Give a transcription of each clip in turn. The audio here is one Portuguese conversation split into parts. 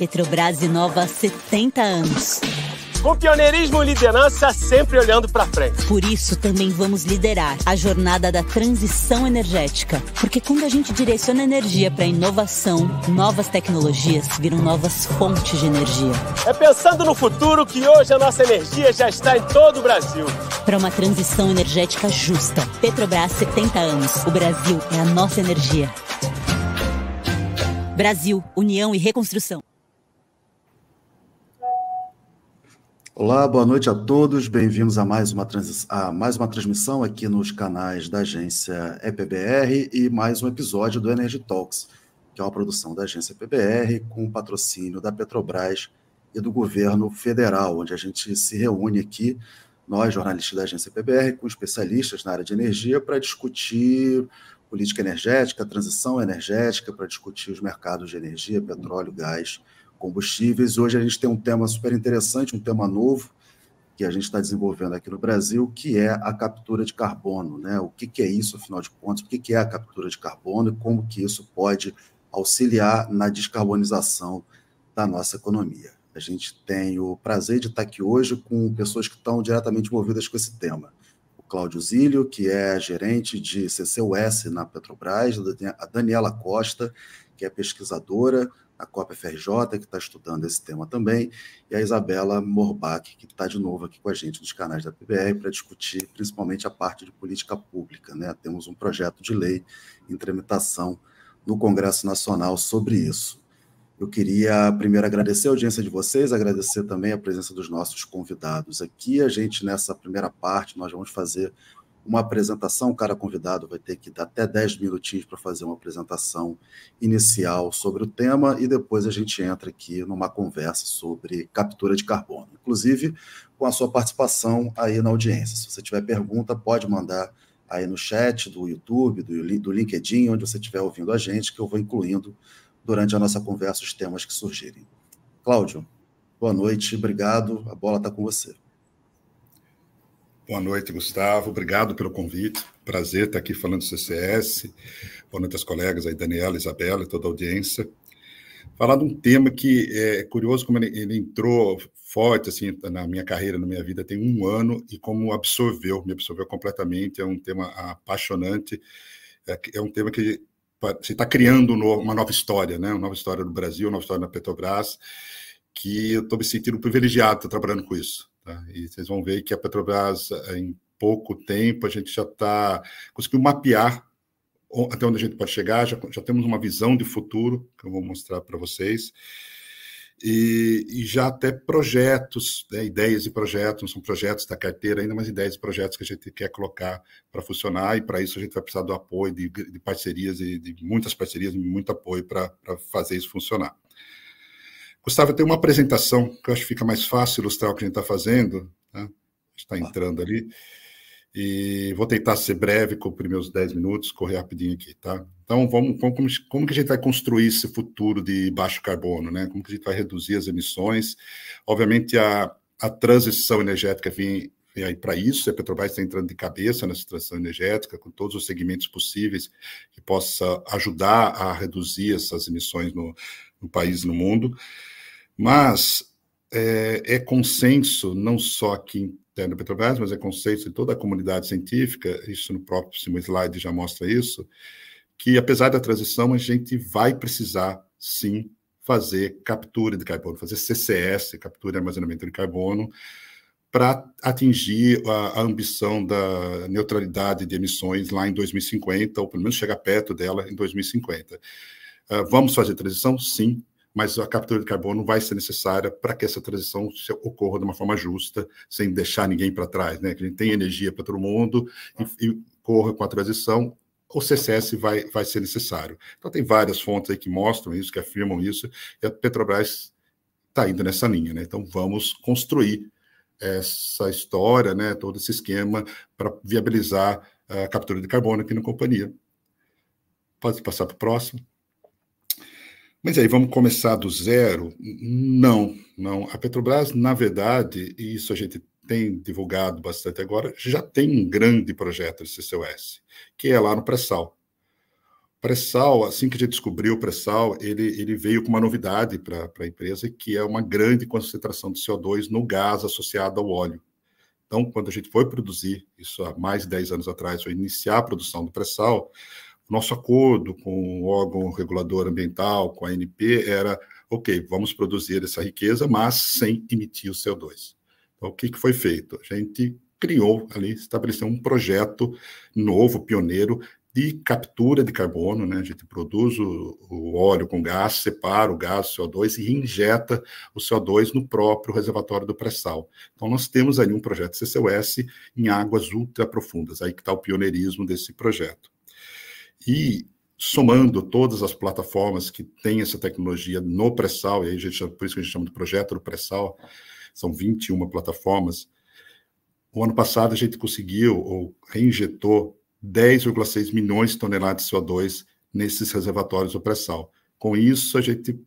Petrobras inova há 70 anos. Com pioneirismo e liderança sempre olhando para frente. Por isso, também vamos liderar a jornada da transição energética. Porque quando a gente direciona energia para inovação, novas tecnologias viram novas fontes de energia. É pensando no futuro que hoje a nossa energia já está em todo o Brasil. Para uma transição energética justa. Petrobras 70 anos. O Brasil é a nossa energia. Brasil, União e Reconstrução. Olá, boa noite a todos. Bem-vindos a mais uma, a mais uma transmissão aqui nos canais da agência EPBR e mais um episódio do Energy Talks, que é uma produção da agência EPBR com patrocínio da Petrobras e do governo federal, onde a gente se reúne aqui, nós, jornalistas da agência EPBR, com especialistas na área de energia, para discutir política energética, transição energética, para discutir os mercados de energia, petróleo, gás combustíveis. Hoje a gente tem um tema super interessante, um tema novo que a gente está desenvolvendo aqui no Brasil, que é a captura de carbono. Né? O que, que é isso, afinal de contas? O que, que é a captura de carbono e como que isso pode auxiliar na descarbonização da nossa economia? A gente tem o prazer de estar aqui hoje com pessoas que estão diretamente envolvidas com esse tema. O Cláudio Zílio, que é gerente de CCUS na Petrobras, a Daniela Costa, que é pesquisadora a Copa FRJ, que está estudando esse tema também, e a Isabela Morbach, que está de novo aqui com a gente nos canais da PBR para discutir principalmente a parte de política pública. Né? Temos um projeto de lei em tramitação no Congresso Nacional sobre isso. Eu queria primeiro agradecer a audiência de vocês, agradecer também a presença dos nossos convidados aqui. A gente, nessa primeira parte, nós vamos fazer uma apresentação, cada convidado vai ter que dar até 10 minutinhos para fazer uma apresentação inicial sobre o tema e depois a gente entra aqui numa conversa sobre captura de carbono, inclusive com a sua participação aí na audiência. Se você tiver pergunta, pode mandar aí no chat do YouTube, do, do LinkedIn, onde você estiver ouvindo a gente, que eu vou incluindo durante a nossa conversa os temas que surgirem. Cláudio, boa noite, obrigado, a bola está com você. Boa noite, Gustavo. Obrigado pelo convite. Prazer estar aqui falando do CCS. Boa noite aos colegas aí, Daniela, Isabela e toda a audiência. Falar de um tema que é curioso como ele, ele, entrou forte assim na minha carreira, na minha vida, tem um ano e como absorveu, me absorveu completamente. É um tema apaixonante. É, é um tema que você está criando uma nova história, né? Uma nova história do Brasil, uma nova história da Petrobras, que eu estou me sentindo privilegiado trabalhando com isso. Tá? E vocês vão ver que a Petrobras, eh, em pouco tempo, a gente já está conseguiu mapear até onde a gente pode chegar, já, já temos uma visão de futuro que eu vou mostrar para vocês. E, e, já até projetos, né, ideias e projetos, não são projetos da carteira ainda, mas ideias e projetos que a gente quer colocar para funcionar, e para isso a gente vai precisar do apoio de, de parcerias, e de muitas parcerias, muito apoio para fazer isso funcionar. Gustavo, tem uma apresentação que eu acho que fica mais fácil ilustrar o que a gente está fazendo. Né? Está entrando ali. E vou tentar ser breve, cumprir meus 10 minutos, correr rapidinho aqui, tá? Então, vamos, como, como que a gente vai construir esse futuro de baixo carbono, né? Como que a gente vai reduzir as emissões? Obviamente, a, a transição energética vem, vem aí para isso, a Petrobras está entrando de cabeça nessa transição energética, com todos os segmentos possíveis que possa ajudar a reduzir essas emissões no, no país no mundo. Mas é, é, consenso, não só aqui interno Petrobras, mas é consenso de toda a comunidade científica, isso no próximo slide já mostra isso, que apesar da transição, a gente vai precisar, sim, fazer captura de carbono, fazer CCS, captura e armazenamento de carbono, para atingir a, a, ambição da neutralidade de emissões lá em 2050, ou pelo menos chegar perto dela em 2050. Uh, ah, vamos fazer transição? Sim, mas a captura de carbono vai ser necessária para que essa transição ocorra de uma forma justa, sem deixar ninguém para trás, né? Que a gente tem energia para todo mundo e, e corra com a transição, o CCS vai, vai ser necessário. Então, tem várias fontes aí que mostram isso, que afirmam isso, e a Petrobras está indo nessa linha, né? Então, vamos construir essa história, né, todo esse esquema para viabilizar a captura de carbono aqui na companhia. Pode passar para o próximo. Mas aí, vamos começar do zero? Não, não. A Petrobras, na verdade, e isso a gente tem divulgado bastante agora, já tem um grande projeto de CCUS, que é lá no pré-sal. Pré-sal, assim que a gente descobriu o pré-sal, ele, ele veio com uma novidade para a empresa, que é uma grande concentração de CO2 no gás associado ao óleo. Então, quando a gente foi produzir, isso há mais de 10 anos atrás, foi iniciar a produção do pré-sal, nosso acordo com o órgão regulador ambiental, com a ANP, era, ok, vamos produzir essa riqueza, mas sem emitir o CO2. Então, o que, que foi feito? A gente criou ali, estabeleceu um projeto novo, pioneiro, de captura de carbono, né? A gente produz o, o, óleo com gás, separa o gás, o CO2 e injeta o CO2 no próprio reservatório do pré-sal. Então, nós temos aí um projeto CCUS em águas ultra profundas, aí que está o pioneirismo desse projeto. E somando todas as plataformas que têm essa tecnologia no pré-sal, e aí gente, por isso que a gente chama de projeto do pré-sal, são 21 plataformas. O ano passado a gente conseguiu, ou reinjetou, 10,6 milhões de toneladas de CO2 nesses reservatórios do pré-sal. Com isso, a gente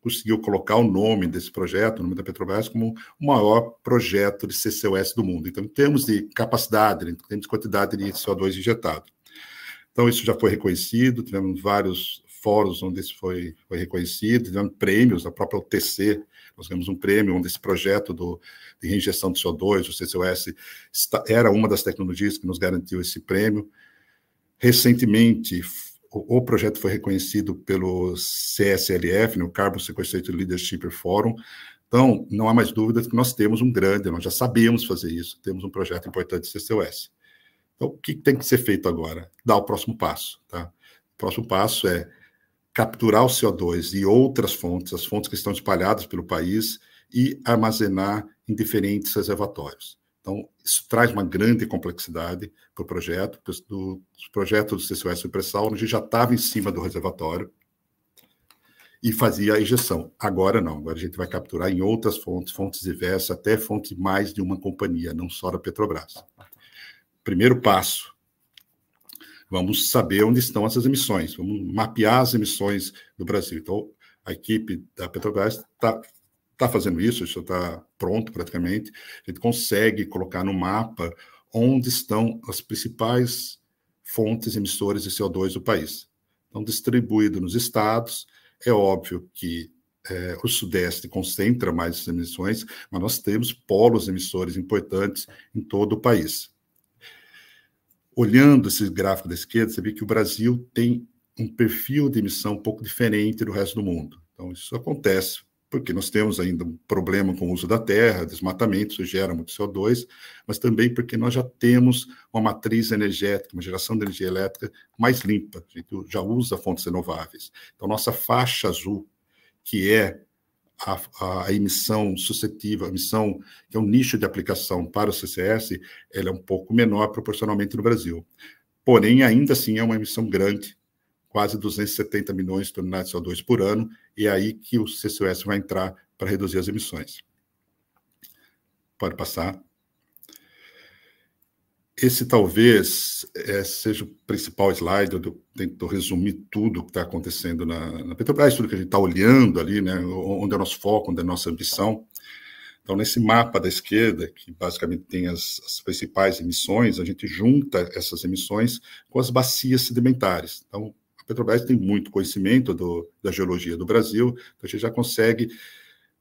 conseguiu colocar o nome desse projeto, o nome da Petrobras, como o maior projeto de CCUS do mundo. Então, em termos de capacidade, em termos de quantidade de CO2 injetado. Então, isso já foi reconhecido, tivemos vários fóruns onde isso foi, foi reconhecido, tivemos prêmios, a própria UTC, nós ganhamos um prêmio onde esse projeto do, de reinjeção de CO2, o CCUS, está, era uma das tecnologias que nos garantiu esse prêmio. Recentemente, o, o projeto foi reconhecido pelo CSLF, né, Carbon Sequestration Leadership Forum, então, não há mais dúvida que nós temos um grande, nós já sabemos fazer isso, temos um projeto importante de CCUS. Então, o que tem que ser feito agora? Dar o próximo passo. Tá? O próximo passo é capturar o CO2 e outras fontes, as fontes que estão espalhadas pelo país, e armazenar em diferentes reservatórios. Então, isso traz uma grande complexidade para o projeto, do, do projeto do CCUS e pré-sal, onde já estava em cima do reservatório e fazia a injeção. Agora não, agora a gente vai capturar em outras fontes, fontes diversas, até fontes mais de uma companhia, não só da Petrobras. Primeiro passo, vamos saber onde estão essas emissões, vamos mapear as emissões do Brasil. Então, a equipe da Petrobras está tá fazendo isso, isso está pronto praticamente. A gente consegue colocar no mapa onde estão as principais fontes emissoras de CO2 do país. Então, distribuído nos estados, é óbvio que é, o Sudeste concentra mais emissões, mas nós temos polos emissores importantes em todo o país olhando esse gráfico da esquerda, você vê que o Brasil tem um perfil de emissão um pouco diferente do resto do mundo. Então, isso acontece porque nós temos ainda um problema com o uso da terra, desmatamento, isso gera muito CO2, mas também porque nós já temos uma matriz energética, uma geração de energia elétrica mais limpa, a gente já usa fontes renováveis. Então, nossa faixa azul, que é a, a, emissão suscetível, a emissão que é um nicho de aplicação para o CCS, ela é um pouco menor proporcionalmente no Brasil. Porém, ainda assim é uma emissão grande, quase 270 milhões de toneladas de CO2 por ano, e é aí que o CCS vai entrar para reduzir as emissões. Pode passar. Esse talvez é, seja o principal slide, eu tento resumir tudo o que está acontecendo na, na, Petrobras, tudo que a gente está olhando ali, né, onde é o nosso foco, onde é a nossa ambição. Então, nesse mapa da esquerda, que basicamente tem as, as principais emissões, a gente junta essas emissões com as bacias sedimentares. Então, a Petrobras tem muito conhecimento do, da geologia do Brasil, então a gente já consegue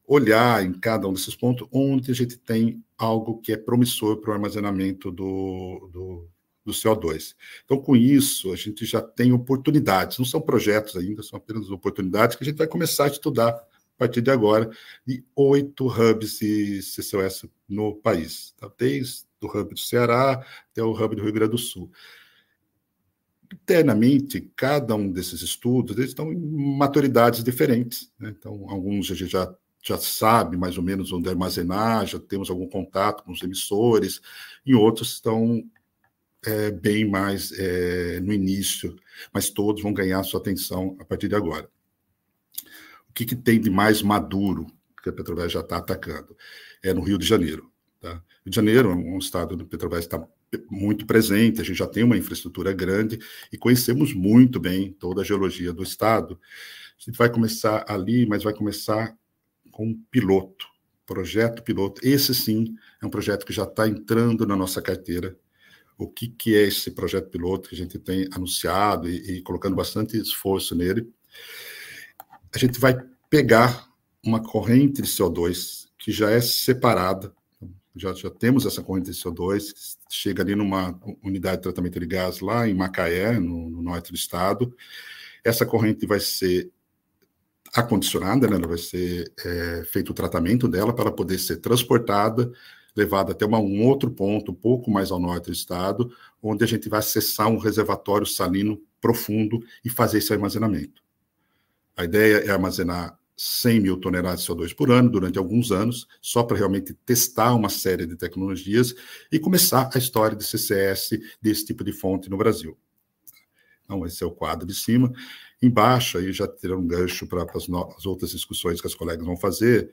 olhar em cada um desses pontos onde a gente tem algo que é promissor para o armazenamento do, do, do, CO2. Então, com isso, a gente já tem oportunidades, não são projetos ainda, são apenas oportunidades que a gente vai começar a estudar a partir de agora, de oito hubs de CCUS no país, tá? desde o hub do Ceará até o hub do Rio Grande do Sul. Internamente, cada um desses estudos eles estão em maturidades diferentes. Né? Então, alguns a gente já já sabe mais ou menos onde armazenar, já temos algum contato com os emissores, e outros estão é, bem mais é, no início, mas todos vão ganhar sua atenção a partir de agora. O que, que tem de mais maduro que a Petrobras já está atacando? É no Rio de Janeiro. Tá? Rio de Janeiro é um estado onde a Petrobras está muito presente, a gente já tem uma infraestrutura grande e conhecemos muito bem toda a geologia do estado. A gente vai começar ali, mas vai começar com um piloto, projeto piloto. Esse sim é um projeto que já está entrando na nossa carteira. o que, que é esse projeto piloto que a gente tem anunciado e, e colocando bastante esforço nele. A gente vai pegar uma corrente de CO2 que já é separada, já, já temos essa corrente de CO2 que chega ali numa unidade de tratamento de gás lá em Macaé, no, no norte do estado. Essa corrente vai ser acondicionada, né? vai ser é, feito o tratamento dela para poder ser transportada levada até uma, um outro ponto, um pouco mais ao norte do estado, onde a gente vai acessar um reservatório salino profundo e fazer esse armazenamento. A ideia é armazenar 100 mil toneladas de CO2 por ano durante alguns anos, só para realmente testar uma série de tecnologias e começar a história de CCS desse tipo de fonte no Brasil. Então, esse é o quadro de cima. Embaixo, aí já terá um gancho para as, as outras discussões que as colegas vão fazer,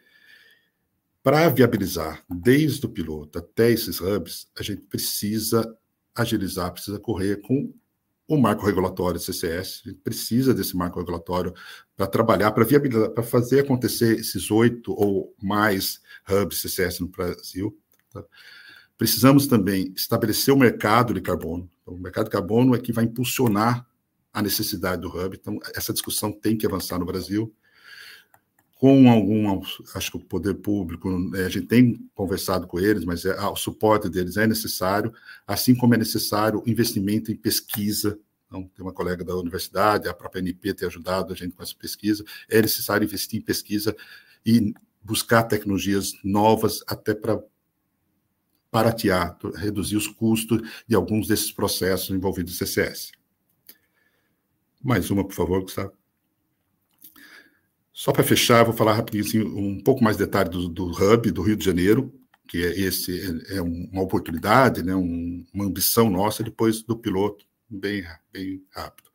para viabilizar, desde o piloto até esses hubs, a gente precisa agilizar, precisa correr com o marco regulatório CCS, a gente precisa desse marco regulatório para trabalhar, para viabilizar, para fazer acontecer esses oito ou mais hubs CCS no Brasil. Tá? Precisamos também estabelecer o mercado de carbono. Então, o mercado de carbono é que vai impulsionar a necessidade do hub. Então, essa discussão tem que avançar no Brasil com algum, acho que o poder público, né, a gente tem conversado com eles, mas é, ah, o suporte deles é necessário, assim como é necessário investimento em pesquisa. Então, tem uma colega da universidade, a própria NP tem ajudado a gente com essa pesquisa. É necessário investir em pesquisa e buscar tecnologias novas até para baratear, reduzir os custos de alguns desses processos envolvidos em CCS. Mais uma, por favor, Gustavo. Só para fechar, vou falar rapidinho assim, um pouco mais de detalhe do, do Hub do Rio de Janeiro, que é esse é, é uma oportunidade, né, um, uma ambição nossa, depois do piloto, bem, bem rápido.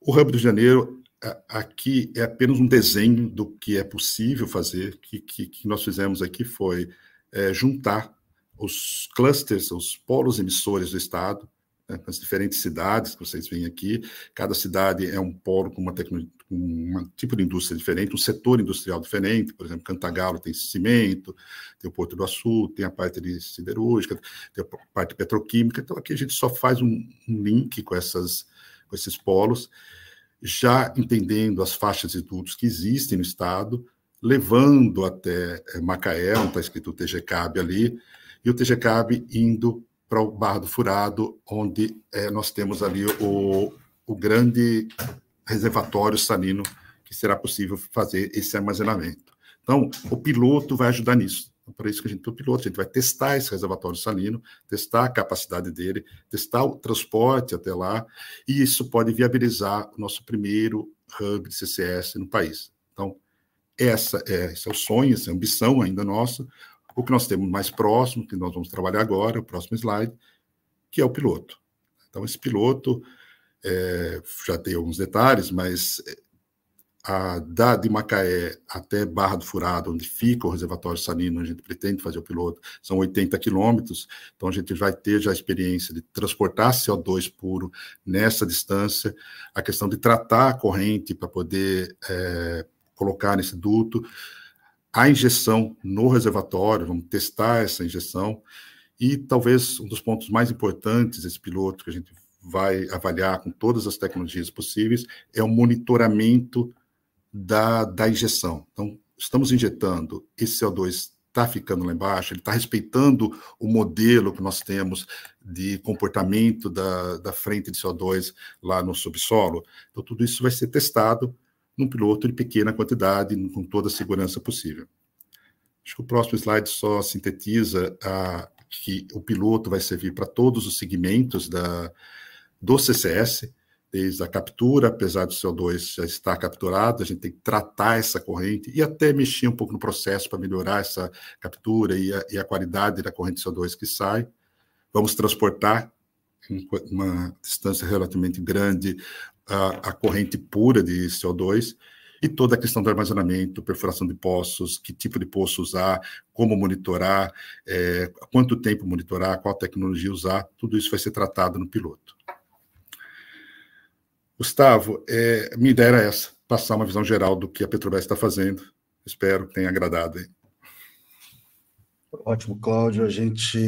O Hub do Janeiro, aqui é apenas um desenho do que é possível fazer, que, que, que nós fizemos aqui foi é, juntar os clusters, os polos emissores do Estado, né, as diferentes cidades que vocês veem aqui. Cada cidade é um polo com uma tecnologia, um tipo de indústria diferente, um setor industrial diferente. Por exemplo, Cantagalo tem cimento, tem o Porto do Açu, tem a parte de siderúrgica, tem a parte petroquímica. Então, aqui a gente só faz um, um link com, essas, com esses polos, já entendendo as faixas de dutos que existem no estado, levando até eh, Macaé, onde está escrito o TGCAB ali, e o TGCAB indo para o Barra do Furado, onde é, nós temos ali o, o grande reservatório salino que será possível fazer esse armazenamento. Então, o piloto vai ajudar nisso. Então, por isso que a gente tem o piloto, a gente vai testar esse reservatório salino, testar a capacidade dele, testar o transporte até lá, e isso pode viabilizar o nosso primeiro hub de CCS no país. Então, essa é, esse é o sonho, essa é a ambição ainda nossa. O que nós temos mais próximo, que nós vamos trabalhar agora, o próximo slide, que é o piloto. Então, esse piloto, é, já tem alguns detalhes, mas é, a, da de Macaé até Barra do Furado, onde fica o reservatório salino, a gente pretende fazer o piloto, são 80 quilômetros, então a gente vai ter já a experiência de transportar CO2 puro nessa distância, a questão de tratar a corrente para poder é, colocar nesse duto, a injeção no reservatório, vamos testar essa injeção, e talvez um dos pontos mais importantes desse piloto que a gente vai avaliar com todas as tecnologias possíveis é o monitoramento da, da injeção. Então, estamos injetando, esse CO2 está ficando lá embaixo, ele está respeitando o modelo que nós temos de comportamento da, da frente de CO2 lá no subsolo. Então, tudo isso vai ser testado num piloto de pequena quantidade, com toda a segurança possível. Acho que o próximo slide só sintetiza a, que o piloto vai servir para todos os segmentos da, do CCS, desde a captura, apesar do CO2 já estar capturado, a gente tem que tratar essa corrente e até mexer um pouco no processo para melhorar essa captura e a, e a qualidade da corrente CO2 que sai. Vamos transportar uma distância relativamente grande a, a corrente pura de CO2 e toda a questão do armazenamento, perfuração de poços, que tipo de poço usar, como monitorar, é, quanto tempo monitorar, qual tecnologia usar, tudo isso vai ser tratado no piloto. Gustavo, é, minha ideia era essa, passar uma visão geral do que a Petrobras está fazendo. Espero que tenha agradado. Aí. Ótimo, Cláudio. A gente,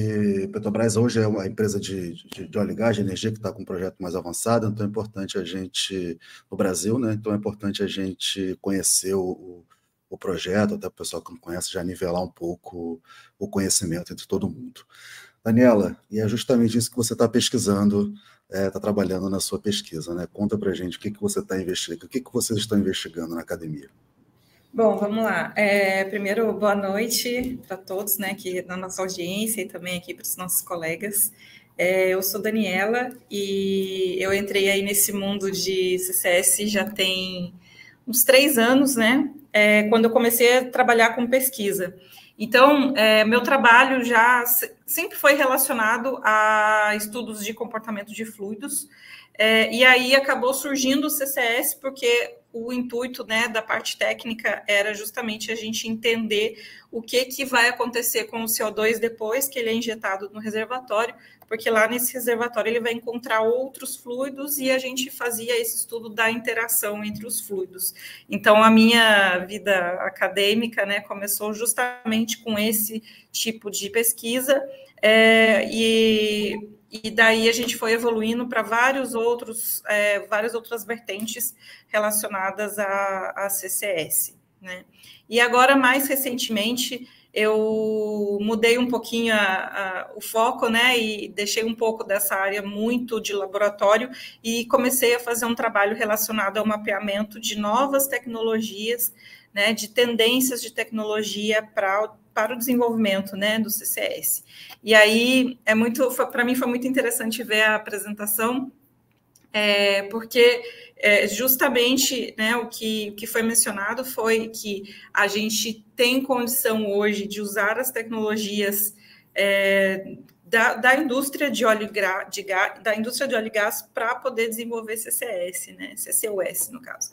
Petrobras hoje é uma empresa de, de, de óleo e gás, de energia, que está com um projeto mais avançado, então é importante a gente, no Brasil, né? Então é importante a gente conhecer o, o projeto, até o pessoal que não conhece, já nivelar um pouco o conhecimento entre todo mundo. Daniela, e é justamente isso que você está pesquisando, está é, tá trabalhando na sua pesquisa, né? Conta para gente o que, que você está investigando, o que, que vocês estão investigando na academia. Bom, vamos lá. É, primeiro, boa noite para todos, né, aqui na nossa audiência e também aqui para os nossos colegas. É, eu sou Daniela e eu entrei aí nesse mundo de CCS já tem uns três anos, né, é, quando eu comecei a trabalhar com pesquisa. Então, é, meu trabalho já sempre foi relacionado a estudos de comportamento de fluidos, é, e aí acabou surgindo o CCS porque o intuito né, da parte técnica era justamente a gente entender o que, que vai acontecer com o CO2 depois que ele é injetado no reservatório, porque lá nesse reservatório ele vai encontrar outros fluidos e a gente fazia esse estudo da interação entre os fluidos. Então, a minha vida acadêmica né, começou justamente com esse tipo de pesquisa, é, e e daí a gente foi evoluindo para vários outros, é, várias outras vertentes relacionadas à, à CCS. Né? E agora, mais recentemente, eu mudei um pouquinho a, a, o foco, né, e deixei um pouco dessa área muito de laboratório e comecei a fazer um trabalho relacionado ao mapeamento de novas tecnologias, né, de tendências de tecnologia para para o desenvolvimento né, do CCS. E aí é muito, para mim foi muito interessante ver a apresentação, é, porque é, justamente né, o, que, o que foi mencionado foi que a gente tem condição hoje de usar as tecnologias é, da, da, indústria de óleo de gás, da indústria de óleo e gás para poder desenvolver CCS, né, CCUS no caso.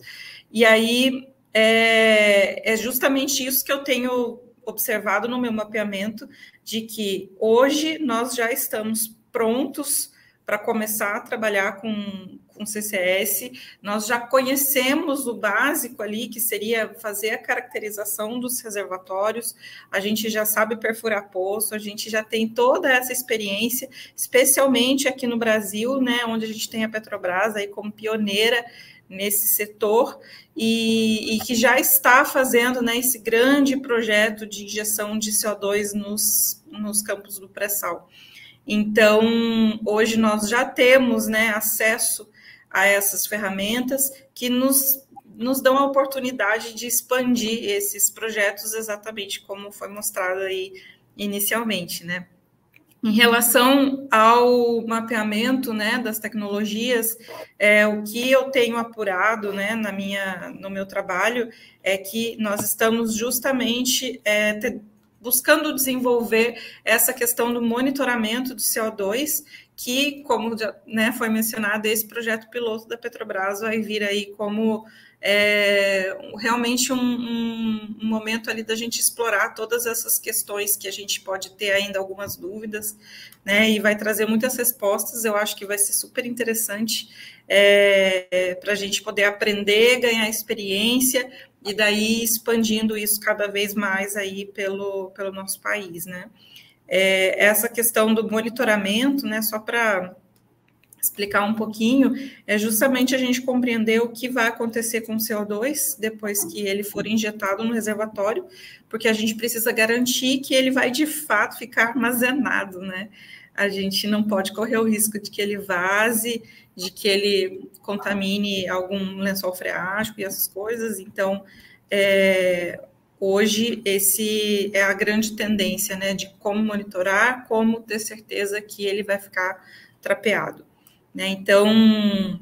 E aí é, é justamente isso que eu tenho observado no meu mapeamento de que hoje nós já estamos prontos para começar a trabalhar com, com CCS, nós já conhecemos o básico ali, que seria fazer a caracterização dos reservatórios, a gente já sabe perfurar poço, a gente já tem toda essa experiência, especialmente aqui no Brasil, né, onde a gente tem a Petrobras aí como pioneira nesse setor e, e, que já está fazendo né, esse grande projeto de injeção de CO2 nos, nos campos do pré-sal. Então, hoje nós já temos né, acesso a essas ferramentas que nos, nos dão a oportunidade de expandir esses projetos exatamente como foi mostrado aí inicialmente, né? Em relação ao mapeamento né, das tecnologias, é, o que eu tenho apurado né, na minha, no meu trabalho é que nós estamos justamente é, te, buscando desenvolver essa questão do monitoramento do CO2, que, como já, né, foi mencionado, esse projeto piloto da Petrobras vai vir aí como é realmente um, um, um, momento ali da gente explorar todas essas questões que a gente pode ter ainda algumas dúvidas, né? E vai trazer muitas respostas. Eu acho que vai ser super interessante é, para a gente poder aprender, ganhar experiência e daí expandindo isso cada vez mais aí pelo, pelo nosso país, né? É, essa questão do monitoramento, né? Só para explicar um pouquinho, é justamente a gente compreender o que vai acontecer com o CO2 depois que ele for injetado no reservatório, porque a gente precisa garantir que ele vai de fato ficar armazenado, né? A gente não pode correr o risco de que ele vaze, de que ele contamine algum lençol freático e essas coisas. Então, é, hoje esse é a grande tendência, né, de como monitorar, como ter certeza que ele vai ficar trapeado. Né? Então,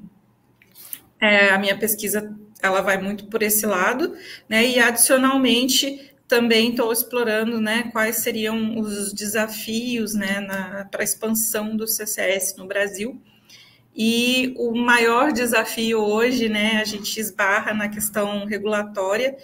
é, a minha pesquisa ela vai muito por esse lado, né? E adicionalmente também estou explorando, né, quais seriam os desafios, né, para a expansão do CCS no Brasil. E o maior desafio hoje, né, a gente esbarra na questão regulatória,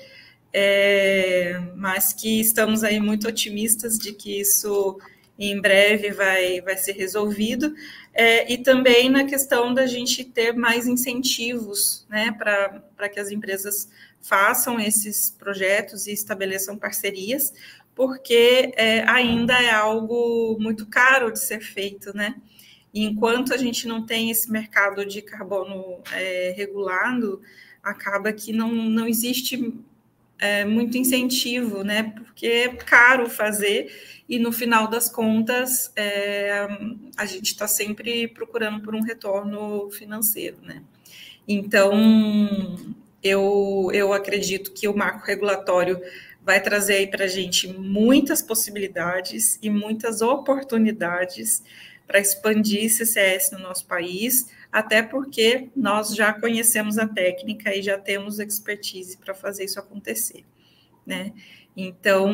é, mas que estamos aí muito otimistas de que isso em breve vai, vai ser resolvido, é, e também na questão da gente ter mais incentivos né, para que as empresas façam esses projetos e estabeleçam parcerias, porque é, ainda é algo muito caro de ser feito, né? E enquanto a gente não tem esse mercado de carbono é, regulado, acaba que não, não existe é, muito incentivo, né? Porque é caro fazer e no final das contas é, a gente está sempre procurando por um retorno financeiro, né? Então eu, eu acredito que o marco regulatório vai trazer para a gente muitas possibilidades e muitas oportunidades para expandir CCS no nosso país, até porque nós já conhecemos a técnica e já temos expertise para fazer isso acontecer, né? Então,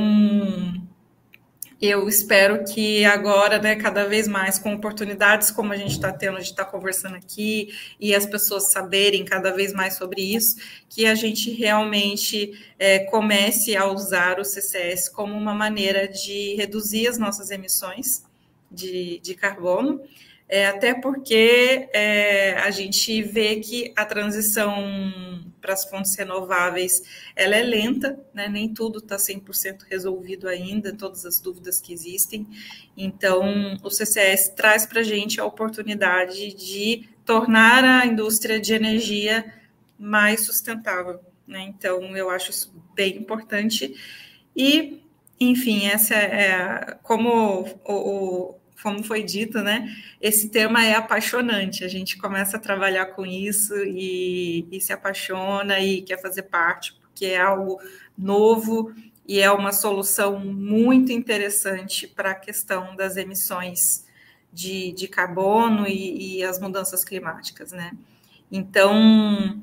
eu espero que agora, né, cada vez mais, com oportunidades como a gente está tendo, a gente está conversando aqui, e as pessoas saberem cada vez mais sobre isso, que a gente realmente é, comece a usar o CCS como uma maneira de reduzir as nossas emissões de, de carbono, é, até porque é, a gente vê que a transição para as fontes renováveis ela é lenta, né? nem tudo está 100% resolvido ainda, todas as dúvidas que existem. Então, o CCS traz para a gente a oportunidade de tornar a indústria de energia mais sustentável. Né? Então, eu acho isso bem importante. E, enfim, essa é como o, o como foi dito, né? Esse tema é apaixonante. A gente começa a trabalhar com isso e, e se apaixona e quer fazer parte, porque é algo novo e é uma solução muito interessante para a questão das emissões de, de carbono e, e, as mudanças climáticas, né? Então,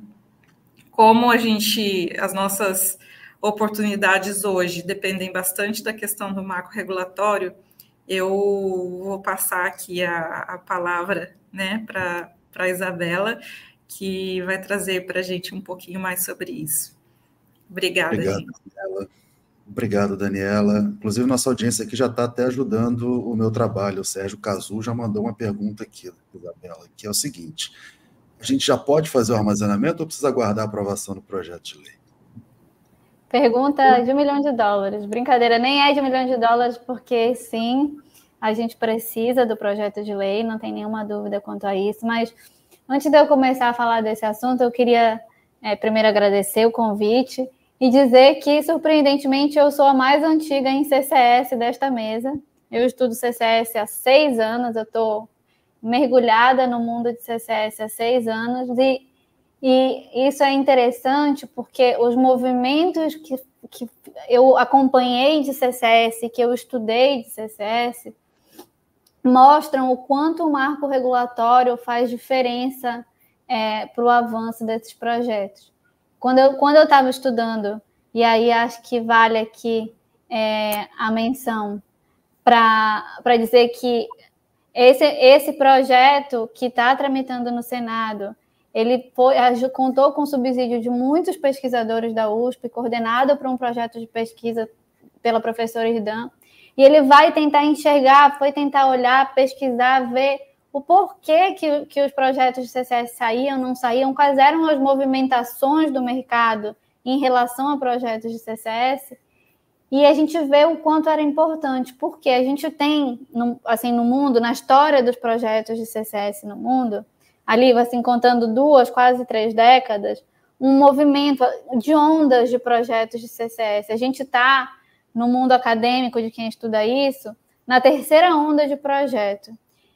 como a gente, as nossas oportunidades hoje dependem bastante da questão do marco regulatório, eu vou passar aqui a, a palavra né, para a Isabela, que vai trazer para a gente um pouquinho mais sobre isso. Obrigada, Obrigado, gente. Daniela. Obrigado, Daniela. Inclusive, nossa audiência aqui já está até ajudando o meu trabalho. O Sérgio Cazu já mandou uma pergunta aqui, Isabela, que é o seguinte: a gente já pode fazer o armazenamento ou precisa aguardar a aprovação do projeto de lei? Pergunta de um milhão de dólares. Brincadeira, nem é de um milhão de dólares, porque sim, a gente precisa do projeto de lei, não tem nenhuma dúvida quanto a isso. Mas antes de eu começar a falar desse assunto, eu queria é, primeiro agradecer o convite e dizer que, surpreendentemente, eu sou a mais antiga em CCS desta mesa. Eu estudo CCS há seis anos, eu estou mergulhada no mundo de CCS há seis anos e e isso é interessante porque os movimentos que, que eu acompanhei de CCS, que eu estudei de CCS, mostram o quanto o marco regulatório faz diferença é, para o avanço desses projetos. Quando eu quando eu estava estudando, e aí acho que vale aqui é, a menção para dizer que esse, esse projeto que está tramitando no Senado ele foi, contou com o subsídio de muitos pesquisadores da USP, coordenado por um projeto de pesquisa pela professora Irdan, e ele vai tentar enxergar, foi tentar olhar, pesquisar, ver o porquê que, que os projetos de CCS saíam, não saíam, quais eram as movimentações do mercado em relação a projetos de CCS, e a gente vê o quanto era importante, porque a gente tem, assim, no mundo, na história dos projetos de CCS no mundo, ali, assim, contando duas, quase três décadas, um movimento de ondas de projetos de CCS. A gente está, no mundo acadêmico de quem estuda isso, na terceira onda de projeto.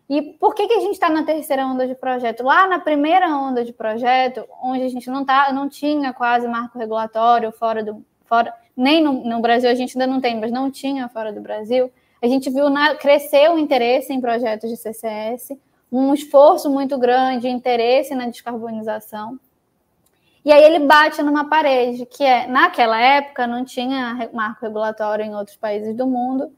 E por que, que a gente está na terceira onda de projeto? Lá na primeira onda de projeto, onde a gente não, tá, não tinha quase marco regulatório fora do. Fora, nem no, no Brasil a gente ainda não tem, mas não tinha fora do Brasil. A gente viu na, crescer o interesse em projetos de CCS, um esforço muito grande, interesse na descarbonização. E aí ele bate numa parede, que é, naquela época, não tinha marco regulatório em outros países do mundo.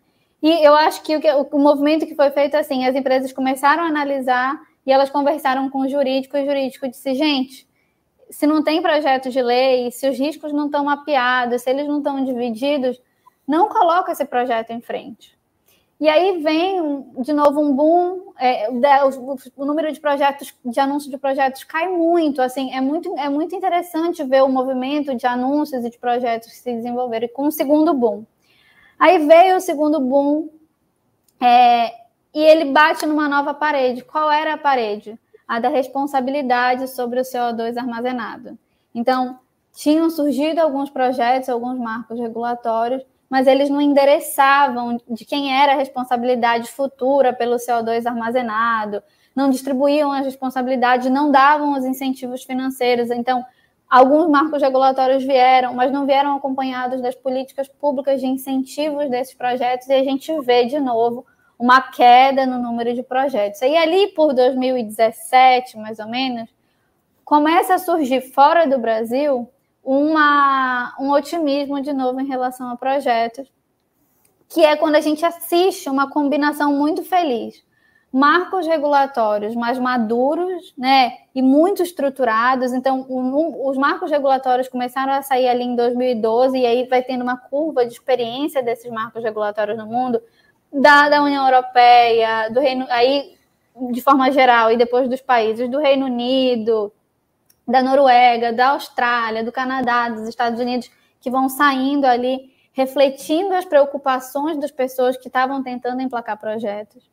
E eu acho que o, o movimento que foi feito assim, as empresas começaram a analisar e elas conversaram com o jurídico, e o jurídico disse, gente, se não tem projeto de lei, se os riscos não estão mapeados, se eles não estão divididos, não coloca esse projeto em frente. E aí vem de novo um boom, é, o, o, número de projetos, de anúncios de projetos cai muito, assim, é muito, é muito interessante ver o movimento de anúncios e de projetos se desenvolverem com um segundo boom. Aí veio o segundo boom é, e ele bate numa nova parede. Qual era a parede? A da responsabilidade sobre o CO2 armazenado. Então, tinham surgido alguns projetos, alguns marcos regulatórios, mas eles não endereçavam de quem era a responsabilidade futura pelo CO2 armazenado, não distribuíam as responsabilidades, não davam os incentivos financeiros. Então, alguns marcos regulatórios vieram, mas não vieram acompanhados das políticas públicas de incentivos desses projetos, e a gente vê de novo uma queda no número de projetos. E ali por 2017, mais ou menos, começa a surgir fora do Brasil uma, um otimismo de novo em relação a projetos, que é quando a gente assiste uma combinação muito feliz. Marcos regulatórios mais maduros, né, e muito estruturados. Então, os marcos regulatórios começaram a sair ali em 2012 e aí vai tendo uma curva de experiência desses marcos regulatórios no mundo da, da União Europeia, do Reino, aí de forma geral e depois dos países do Reino Unido, da Noruega, da Austrália, do Canadá, dos Estados Unidos, que vão saindo ali, refletindo as preocupações das pessoas que estavam tentando emplacar projetos.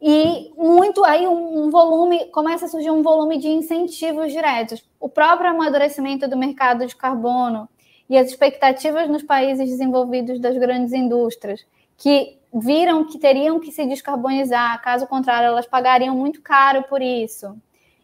E muito aí um, um volume começa a surgir um volume de incentivos diretos. O próprio amadurecimento do mercado de carbono e as expectativas nos países desenvolvidos das grandes indústrias, que viram que teriam que se descarbonizar, caso contrário, elas pagariam muito caro por isso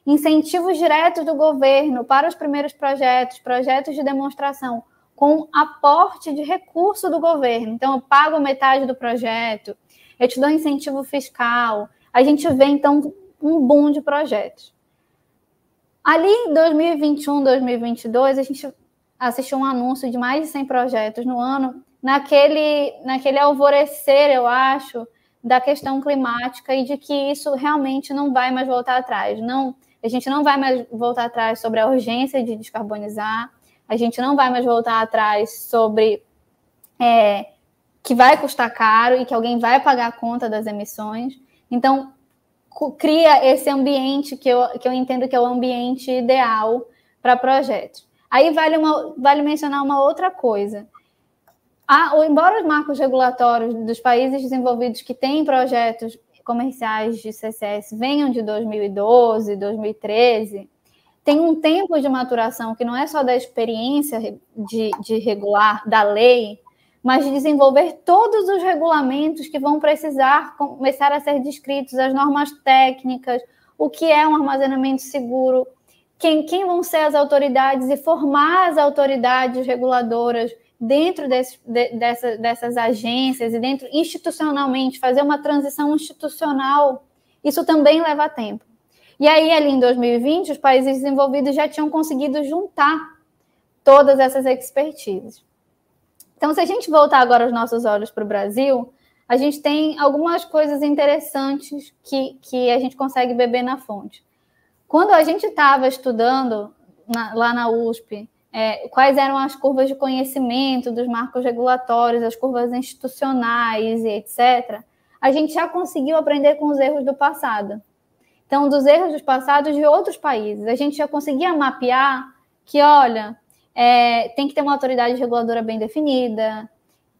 incentivos diretos do governo para os primeiros projetos, projetos de demonstração, com aporte de recurso do governo. Então, eu pago metade do projeto, eu te dou incentivo fiscal. A gente vê, então, um boom de projetos. Ali, em 2021, 2022, a gente assistiu um anúncio de mais de 100 projetos no ano, naquele, naquele alvorecer, eu acho, da questão climática e de que isso realmente não vai mais voltar atrás. Não, a gente não vai mais voltar atrás sobre a urgência de descarbonizar, a gente não vai mais voltar atrás sobre é, que vai custar caro e que alguém vai pagar a conta das emissões. Então, cria esse ambiente que eu, que eu entendo que é o ambiente ideal para projetos. Aí vale, uma, vale mencionar uma outra coisa. Ah, embora os marcos regulatórios dos países desenvolvidos que têm projetos comerciais de CCS venham de 2012, 2013, tem um tempo de maturação que não é só da experiência de, de regular da lei, mas de desenvolver todos os regulamentos que vão precisar começar a ser descritos, as normas técnicas, o que é um armazenamento seguro, quem, quem vão ser as autoridades e formar as autoridades reguladoras dentro desse, de, dessa, dessas agências e dentro institucionalmente, fazer uma transição institucional, isso também leva tempo. E aí, ali em 2020, os países desenvolvidos já tinham conseguido juntar todas essas expertises. Então, se a gente voltar agora os nossos olhos para o Brasil, a gente tem algumas coisas interessantes que, que a gente consegue beber na fonte. Quando a gente estava estudando na, lá na USP é, quais eram as curvas de conhecimento dos marcos regulatórios, as curvas institucionais e etc., a gente já conseguiu aprender com os erros do passado. Então, dos erros dos passados de outros países, a gente já conseguia mapear que, olha, é, tem que ter uma autoridade reguladora bem definida,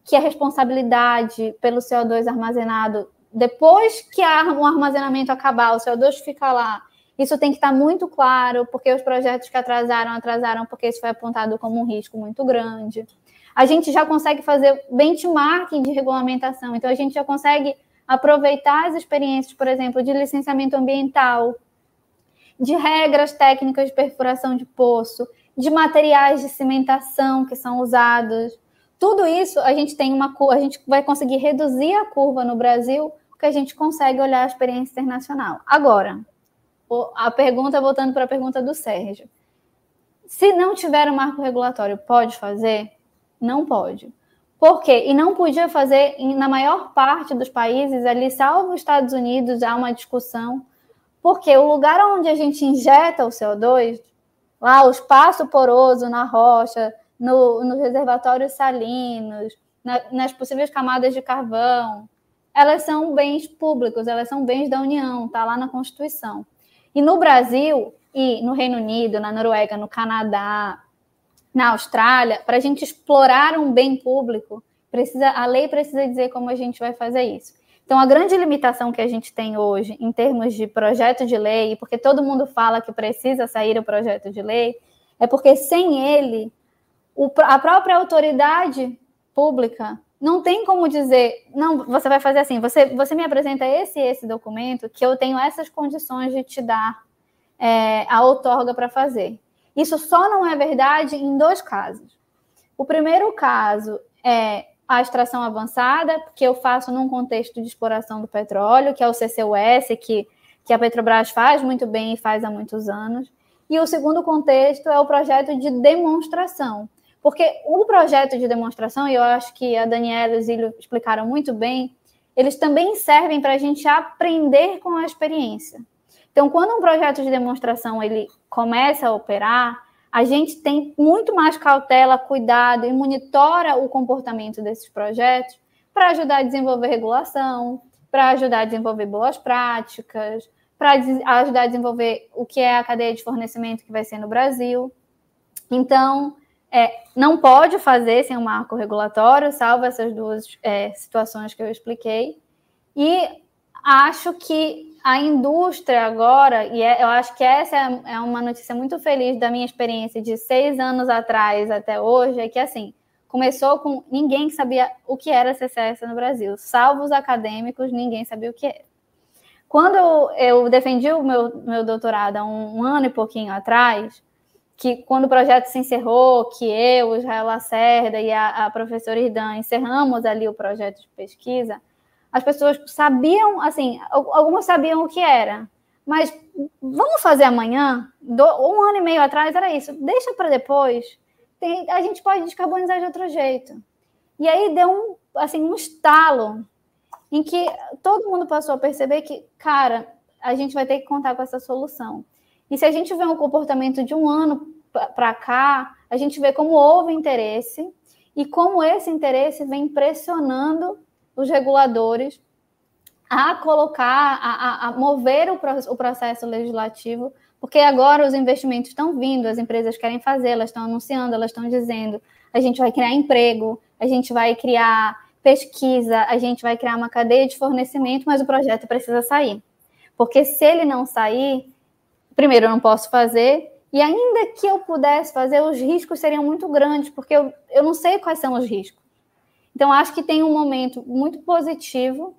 que a responsabilidade pelo CO2 armazenado, depois que o armazenamento acabar, o CO2 fica lá, isso tem que estar muito claro, porque os projetos que atrasaram, atrasaram porque isso foi apontado como um risco muito grande. A gente já consegue fazer benchmarking de regulamentação, então a gente já consegue aproveitar as experiências, por exemplo, de licenciamento ambiental, de regras técnicas de perfuração de poço, de materiais de cimentação que são usados. Tudo isso a gente tem uma a gente vai conseguir reduzir a curva no Brasil, porque a gente consegue olhar a experiência internacional. Agora, a pergunta, voltando para a pergunta do Sérgio. Se não tiver um marco regulatório, pode fazer? Não pode. Por quê? E não podia fazer na maior parte dos países, ali, salvo os Estados Unidos, há uma discussão, porque o lugar onde a gente injeta o CO2, lá o espaço poroso na rocha, no, nos reservatórios salinos, na, nas possíveis camadas de carvão, elas são bens públicos, elas são bens da União, está lá na Constituição. E no Brasil e no Reino Unido, na Noruega, no Canadá, na Austrália, para a gente explorar um bem público, precisa, a lei precisa dizer como a gente vai fazer isso. Então, a grande limitação que a gente tem hoje em termos de projeto de lei, porque todo mundo fala que precisa sair o projeto de lei, é porque sem ele, a própria autoridade pública não tem como dizer, não, você vai fazer assim, você, você me apresenta esse esse documento que eu tenho essas condições de te dar é, a outorga para fazer. Isso só não é verdade em dois casos. O primeiro caso é a extração avançada, que eu faço num contexto de exploração do petróleo, que é o CCUS, que, que a Petrobras faz muito bem e faz há muitos anos. E o segundo contexto é o projeto de demonstração. Porque o projeto de demonstração, e eu acho que a Daniela e o Zílio explicaram muito bem, eles também servem para a gente aprender com a experiência. Então, quando um projeto de demonstração ele começa a operar, a gente tem muito mais cautela, cuidado e monitora o comportamento desses projetos para ajudar a desenvolver regulação, para ajudar a desenvolver boas práticas, para ajudar a desenvolver o que é a cadeia de fornecimento que vai ser no Brasil. Então, é, não pode fazer sem um marco regulatório, salvo essas duas é, situações que eu expliquei. E acho que a indústria agora, e é, eu acho que essa é, é uma notícia muito feliz da minha experiência de seis anos atrás até hoje, é que assim, começou com ninguém sabia o que era CCS no Brasil, salvo os acadêmicos, ninguém sabia o que era. Quando eu defendi o meu, meu doutorado há um, um ano e pouquinho atrás, que quando o projeto se encerrou, que eu, Israel Lacerda e a, a professora Irdan encerramos ali o projeto de pesquisa, as pessoas sabiam, assim, algumas sabiam o que era, mas vamos fazer amanhã? Do, um ano e meio atrás era isso, deixa para depois, tem, a gente pode descarbonizar de outro jeito. E aí deu um, assim, um estalo em que todo mundo passou a perceber que, cara, a gente vai ter que contar com essa solução. E se a gente vê um comportamento de um ano para cá, a gente vê como houve interesse e como esse interesse vem pressionando os reguladores a colocar, a, a mover o, o processo legislativo, porque agora os investimentos estão vindo, as empresas querem fazer, elas estão anunciando, elas estão dizendo, a gente vai criar emprego, a gente vai criar pesquisa, a gente vai criar uma cadeia de fornecimento, mas o projeto precisa sair. Porque se ele não sair, primeiro eu não posso fazer, e ainda que eu pudesse fazer, os riscos seriam muito grandes, porque eu, eu não sei quais são os riscos. Então, acho que tem um momento muito positivo.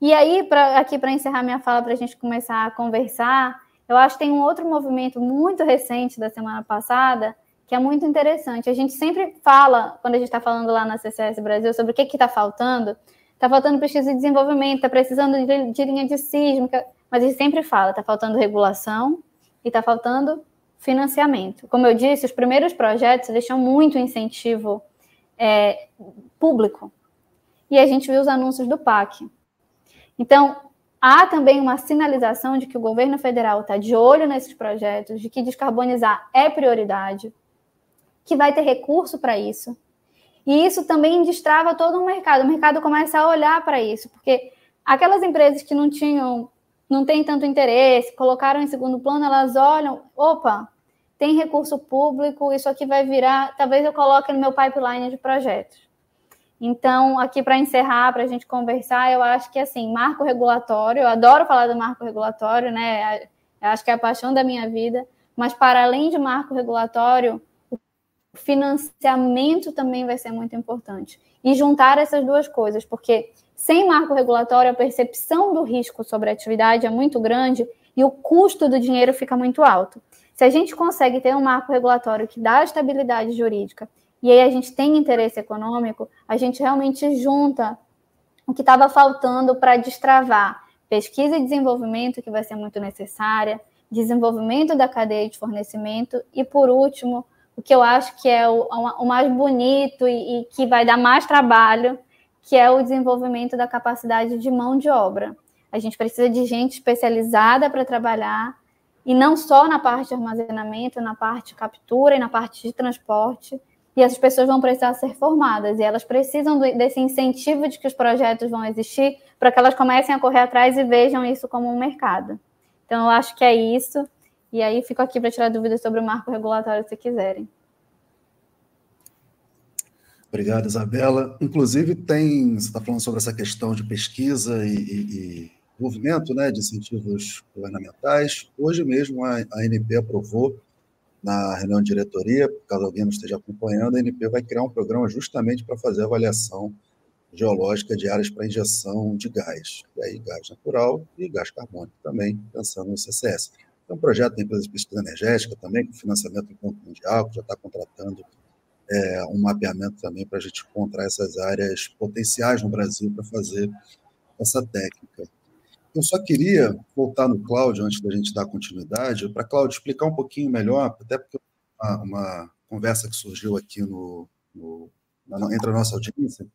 E aí, pra, aqui para encerrar minha fala, para a gente começar a conversar, eu acho que tem um outro movimento muito recente da semana passada, que é muito interessante. A gente sempre fala, quando a gente está falando lá na CCS Brasil, sobre o que está faltando. Está faltando pesquisa e desenvolvimento, está precisando de, de linha de sísmica, mas a gente sempre fala, está faltando regulação e está faltando financiamento. Como eu disse, os primeiros projetos deixam muito incentivo é, público. E a gente viu os anúncios do PAC. Então, há também uma sinalização de que o governo federal está de olho nesses projetos, de que descarbonizar é prioridade, que vai ter recurso para isso. E isso também destrava todo o mercado. O mercado começa a olhar para isso, porque aquelas empresas que não tinham, não têm tanto interesse, colocaram em segundo plano, elas olham, opa, tem recurso público, isso aqui vai virar, talvez eu coloque no meu pipeline de projetos. Então, aqui para encerrar, para a gente conversar, eu acho que assim, marco regulatório, eu adoro falar do marco regulatório, né? Eu acho que é a paixão da minha vida, mas para além de marco regulatório, o financiamento também vai ser muito importante. E juntar essas duas coisas, porque sem marco regulatório, a percepção do risco sobre a atividade é muito grande e o custo do dinheiro fica muito alto. Se a gente consegue ter um marco regulatório que dá estabilidade jurídica e aí a gente tem interesse econômico, a gente realmente junta o que estava faltando para destravar pesquisa e desenvolvimento, que vai ser muito necessária, desenvolvimento da cadeia de fornecimento e, por último, o que eu acho que é o, o mais bonito e, e que vai dar mais trabalho, que é o desenvolvimento da capacidade de mão de obra. A gente precisa de gente especializada para trabalhar e não só na parte de armazenamento, na parte de captura e na parte de transporte. E essas pessoas vão precisar ser formadas e elas precisam desse incentivo de que os projetos vão existir para que elas comecem a correr atrás e vejam isso como um mercado. Então, eu acho que é isso. E aí, fico aqui para tirar dúvidas sobre o marco regulatório se quiserem. Obrigado, Isabela. Inclusive, tem, você está falando sobre essa questão de pesquisa e, e, e movimento né, de incentivos governamentais. Hoje mesmo a, ANP aprovou na reunião de diretoria, caso alguém não esteja acompanhando, a ANP vai criar um programa justamente para fazer avaliação geológica de áreas para injeção de gás, e aí gás natural e gás carbônico também, pensando no CCS. É um projeto da empresa de pesquisa energética também, com financiamento do Banco Mundial, que já está contratando é, um mapeamento também para a gente encontrar essas áreas potenciais no Brasil para fazer essa técnica. Eu só queria voltar no Cláudio, antes da gente dar continuidade, para Cláudio explicar um pouquinho melhor, até porque uma, uma conversa que surgiu aqui no, no, entre a nossa audiência,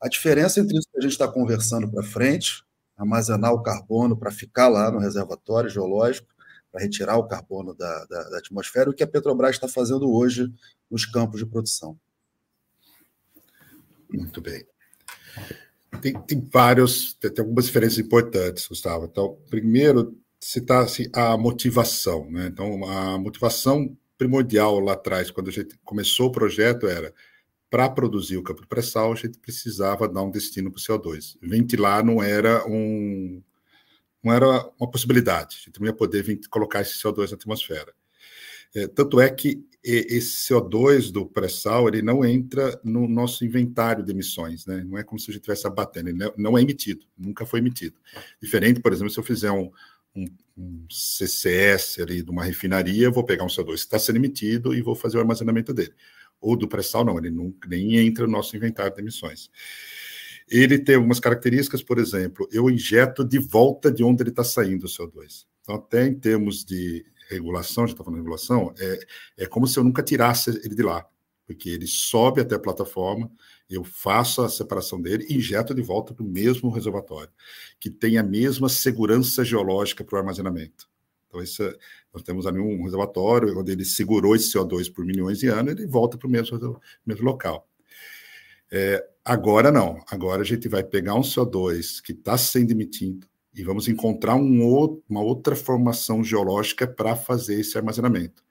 a diferença entre isso que a gente está conversando para frente, armazenar o carbono para ficar lá no reservatório geológico, para retirar o carbono da, da, da atmosfera, o que a Petrobras está fazendo hoje nos campos de produção. Muito bem. Tem, tem vários, tem, tem, algumas diferenças importantes, Gustavo. Então, primeiro, citar-se a motivação. Né? Então, a motivação primordial lá atrás, quando a gente começou o projeto, era para produzir o campo de pré-sal, a gente precisava dar um destino para o CO2. Ventilar não era um, não era uma possibilidade. A gente não ia poder colocar esse CO2 na atmosfera. É, tanto é que esse CO2 do pré-sal ele não entra no nosso inventário de emissões, né? Não é como se a gente estivesse abatendo, ele não é emitido, nunca foi emitido. Diferente, por exemplo, se eu fizer um, um, um CCS ali de uma refinaria, vou pegar um CO2 que está sendo emitido e vou fazer o armazenamento dele. Ou do pré-sal, não, ele nunca, nem entra no nosso inventário de emissões. Ele tem algumas características, por exemplo, eu injeto de volta de onde ele está saindo o CO2. Então, até em termos de regulação, já está falando de regulação, é, é como se eu nunca tirasse ele de lá, porque ele sobe até a plataforma, eu faço a separação dele e injeto de volta para o mesmo reservatório, que tem a mesma segurança geológica para o armazenamento. Então, esse, nós temos ali um reservatório onde ele segurou esse CO2 por milhões de anos, ele volta para o mesmo, mesmo local. É, agora não. Agora a gente vai pegar um CO2 que está sendo emitido e vamos encontrar um outro, uma outra formação geológica para fazer esse armazenamento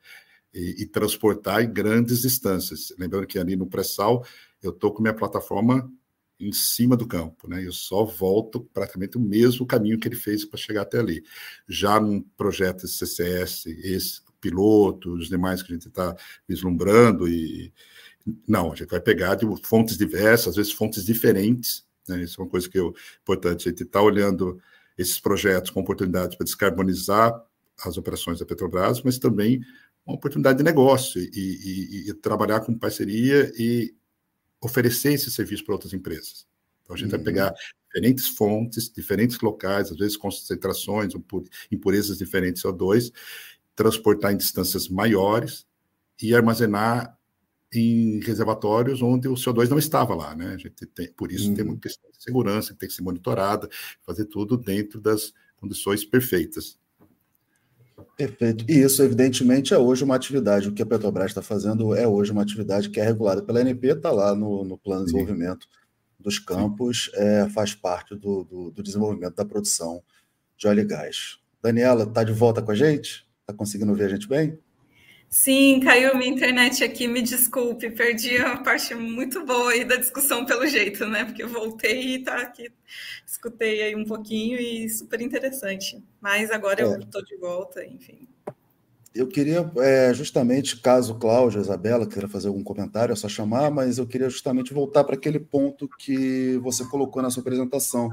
e, e, transportar em grandes distâncias. Lembrando que ali no pré-sal eu estou com minha plataforma em cima do campo, né? Eu só volto praticamente o mesmo caminho que ele fez para chegar até ali. Já num projeto CCS, esse piloto, os demais que a gente está vislumbrando e não, a gente vai pegar de fontes diversas, às vezes fontes diferentes. Né? Isso é uma coisa que é importante. A gente está olhando esses projetos com oportunidades para descarbonizar as operações da Petrobras, mas também uma oportunidade de negócio e, e, e trabalhar com parceria e oferecer esse serviço para outras empresas. Então, a gente uhum. vai pegar diferentes fontes, diferentes locais, às vezes concentrações, impurezas diferentes de CO2, transportar em distâncias maiores e armazenar em reservatórios onde o CO2 não estava lá, né? A gente tem, por isso uhum. tem uma questão de segurança que tem que ser monitorada, fazer tudo dentro das condições perfeitas. Perfeito. E isso, evidentemente, é hoje uma atividade. O que a Petrobras está fazendo é hoje uma atividade que é regulada pela ANP, está lá no, no plano de desenvolvimento dos campos, é, faz parte do, do, do, desenvolvimento da produção de óleo e gás. Daniela, está de volta com a gente? Está conseguindo ouvir a gente bem? Sim, caiu minha internet aqui, me desculpe, perdi a parte muito boa aí da discussão pelo jeito, né? Porque voltei e tá aqui, escutei aí um pouquinho e super interessante. Mas agora é. eu estou de volta, enfim. Eu queria, é, justamente, caso Cláudia, Isabela queira fazer algum comentário, é só chamar, mas eu queria justamente voltar para aquele ponto que você colocou na sua apresentação,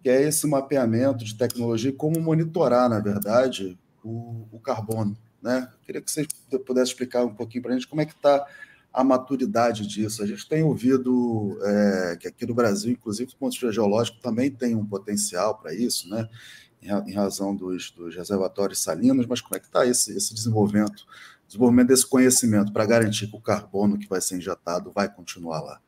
que é esse mapeamento de tecnologia, como monitorar, na verdade, o, o carbono né? Queria que você pudesse explicar um pouquinho para a gente como é que está a maturidade disso. A gente tem ouvido é, que aqui no Brasil, inclusive, o ponto de vista geológico também tem um potencial para isso, né? em razão dos, dos, reservatórios salinos, mas como é que está esse, esse desenvolvimento, desenvolvimento desse conhecimento para garantir que o carbono que vai ser injetado vai continuar lá?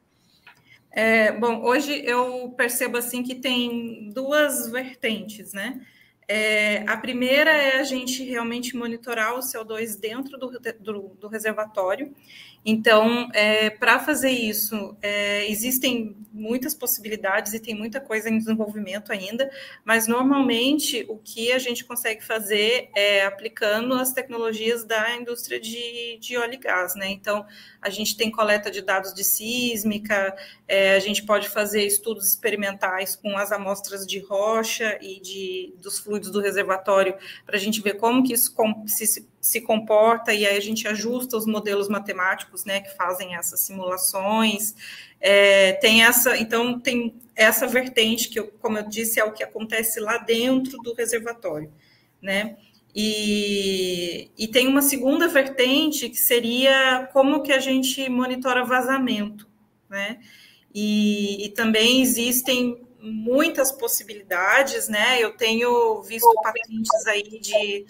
É, bom, hoje eu percebo assim que tem duas vertentes, né? É, a primeira é a gente realmente monitorar o CO2 dentro do, do, do reservatório. Então, é, para fazer isso, é, existem muitas possibilidades e tem muita coisa em desenvolvimento ainda, mas normalmente o que a gente consegue fazer é aplicando as tecnologias da indústria de, de óleo e gás, né? Então, a gente tem coleta de dados de sísmica, é, a gente pode fazer estudos experimentais com as amostras de rocha e de, dos fluidos do reservatório para a gente ver como que isso se, se comporta e aí a gente ajusta os modelos matemáticos, né, que fazem essas simulações. É, tem essa, então tem essa vertente que, eu, como eu disse, é o que acontece lá dentro do reservatório, né? E, e tem uma segunda vertente que seria como que a gente monitora vazamento, né? E, e também existem muitas possibilidades, né? Eu tenho visto patentes aí de,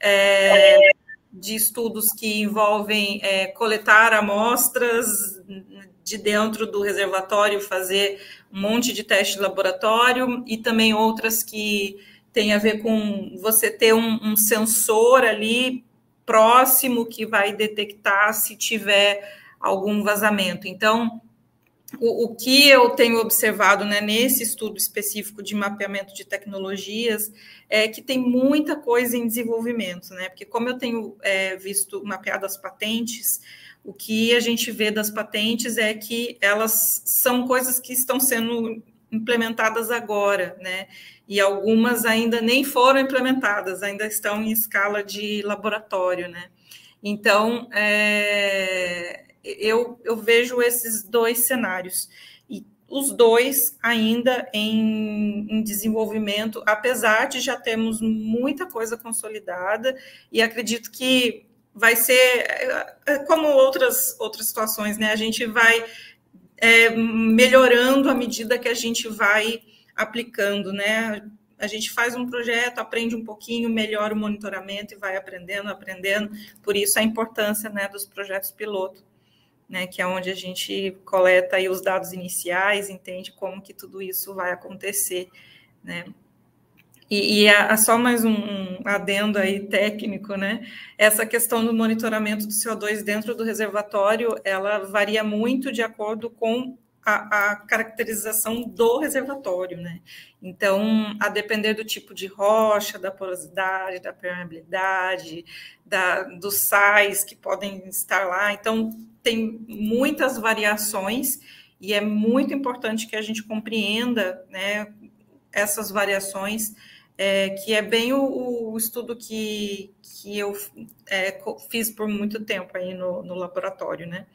é, de estudos que envolvem é, coletar amostras de dentro do reservatório, fazer um monte de teste de laboratório, e também outras que tem a ver com você ter um, um sensor ali próximo que vai detectar se tiver algum vazamento. Então, o, o, que eu tenho observado né, nesse estudo específico de mapeamento de tecnologias é que tem muita coisa em desenvolvimento, né? Porque como eu tenho é, visto mapeado as patentes, o que a gente vê das patentes é que elas são coisas que estão sendo implementadas agora, né? E algumas ainda nem foram implementadas, ainda estão em escala de laboratório, né? Então, é, eu, eu vejo esses dois cenários. E os dois ainda em, em desenvolvimento, apesar de já termos muita coisa consolidada, e acredito que vai ser é, é, como outras, outras situações, né? A gente vai é, melhorando à medida que a gente vai aplicando, né? A gente faz um projeto, aprende um pouquinho, melhora o monitoramento e vai aprendendo, aprendendo. Por isso a importância né, dos projetos piloto, né, que é onde a gente coleta aí os dados iniciais, entende como que tudo isso vai acontecer, né? E, e a, a só mais um, um, adendo aí técnico, né? Essa questão do monitoramento do CO2 dentro do reservatório, ela varia muito de acordo com a, a, caracterização do reservatório, né? Então, a depender do tipo de rocha, da porosidade, da permeabilidade, da, dos sais que podem estar lá, então tem muitas variações e é muito importante que a gente compreenda, né, essas variações é, que é bem o, o, estudo que, que eu é, fiz por muito tempo aí no, no, laboratório, né?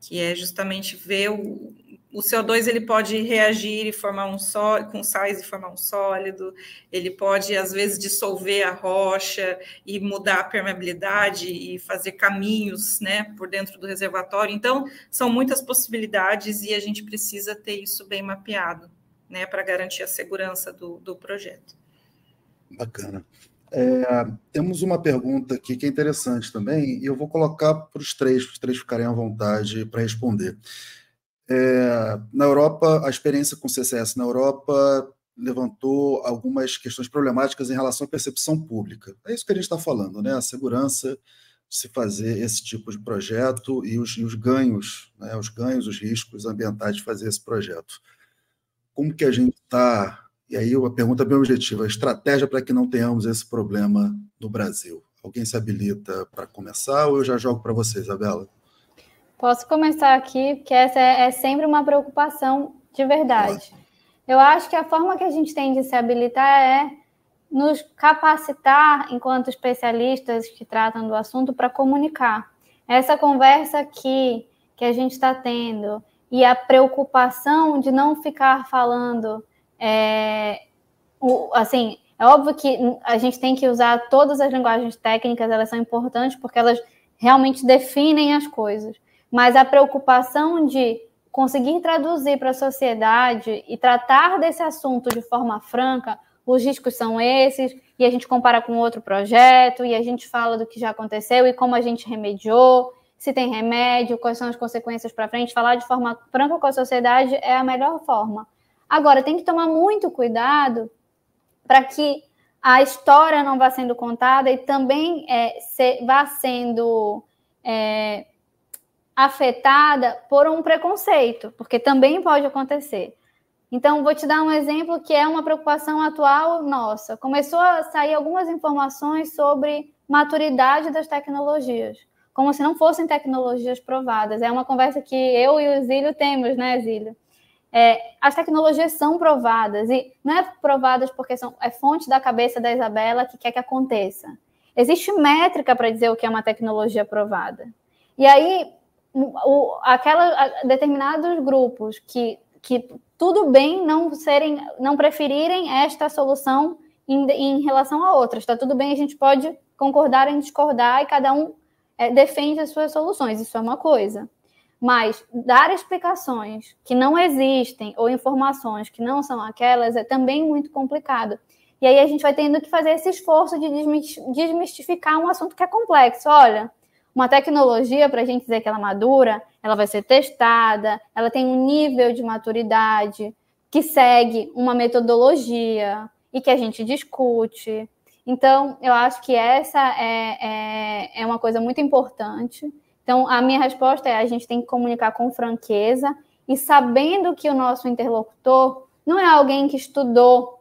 Que é justamente ver o, o CO2 ele pode reagir e formar um sólido, com sais e formar um sólido, ele pode, às vezes, dissolver a rocha e mudar a permeabilidade e fazer caminhos né, por dentro do reservatório. Então, são muitas possibilidades e a gente precisa ter isso bem mapeado né, para garantir a segurança do, do projeto. Bacana. É, temos uma pergunta aqui que é interessante também, e eu vou colocar para os três, os três ficarem à vontade para responder. É, na Europa, a experiência com CCS na Europa levantou algumas questões problemáticas em relação à percepção pública. É isso que a gente está falando, né? A segurança de se fazer esse tipo de projeto e os, e os ganhos, né? os ganhos, os riscos ambientais de fazer esse projeto. Como que a gente está e aí a pergunta bem objetiva: a estratégia para que não tenhamos esse problema no Brasil. Alguém se habilita para começar ou eu já jogo para você, Isabela? Posso começar aqui, porque essa é, é sempre uma preocupação de verdade. Eu acho que a forma que a gente tem de se habilitar é nos capacitar enquanto especialistas que tratam do assunto para comunicar. Essa conversa aqui que a gente está tendo e a preocupação de não ficar falando é, o, assim, é óbvio que a gente tem que usar todas as linguagens técnicas, elas são importantes porque elas realmente definem as coisas. Mas a preocupação de conseguir traduzir para a sociedade e tratar desse assunto de forma franca, os riscos são esses, e a gente compara com outro projeto, e a gente fala do que já aconteceu e como a gente remediou, se tem remédio, quais são as consequências para frente, falar de forma franca com a sociedade é a melhor forma. Agora, tem que tomar muito cuidado para que a história não vá sendo contada e também é, se, vá sendo é, afetada por um preconceito, porque também pode acontecer. Então, vou te dar um exemplo que é uma preocupação atual nossa. Começou a sair algumas informações sobre maturidade das tecnologias, como se não fossem tecnologias provadas. É uma conversa que eu e o Zílio temos, né, Zílio? É, as tecnologias são provadas, e não é provadas porque são, é fonte da cabeça da Isabela que quer que aconteça. Existe métrica para dizer o que é uma tecnologia provada. E aí, o, aquela, determinados grupos que, que tudo bem não serem, não preferirem esta solução em, em relação a outras. Está tudo bem, a gente pode concordar em discordar e cada um é, defende as suas soluções. Isso é uma coisa. Mas dar explicações que não existem ou informações que não são aquelas é também muito complicado. E aí a gente vai tendo que fazer esse esforço de desmistificar um assunto que é complexo. Olha, uma tecnologia, para a gente dizer que ela é madura, ela vai ser testada, ela tem um nível de maturidade que segue uma metodologia e que a gente discute. Então, eu acho que essa é, é, é uma coisa muito importante. Então, a minha resposta é: a gente tem que comunicar com franqueza e sabendo que o nosso interlocutor não é alguém que estudou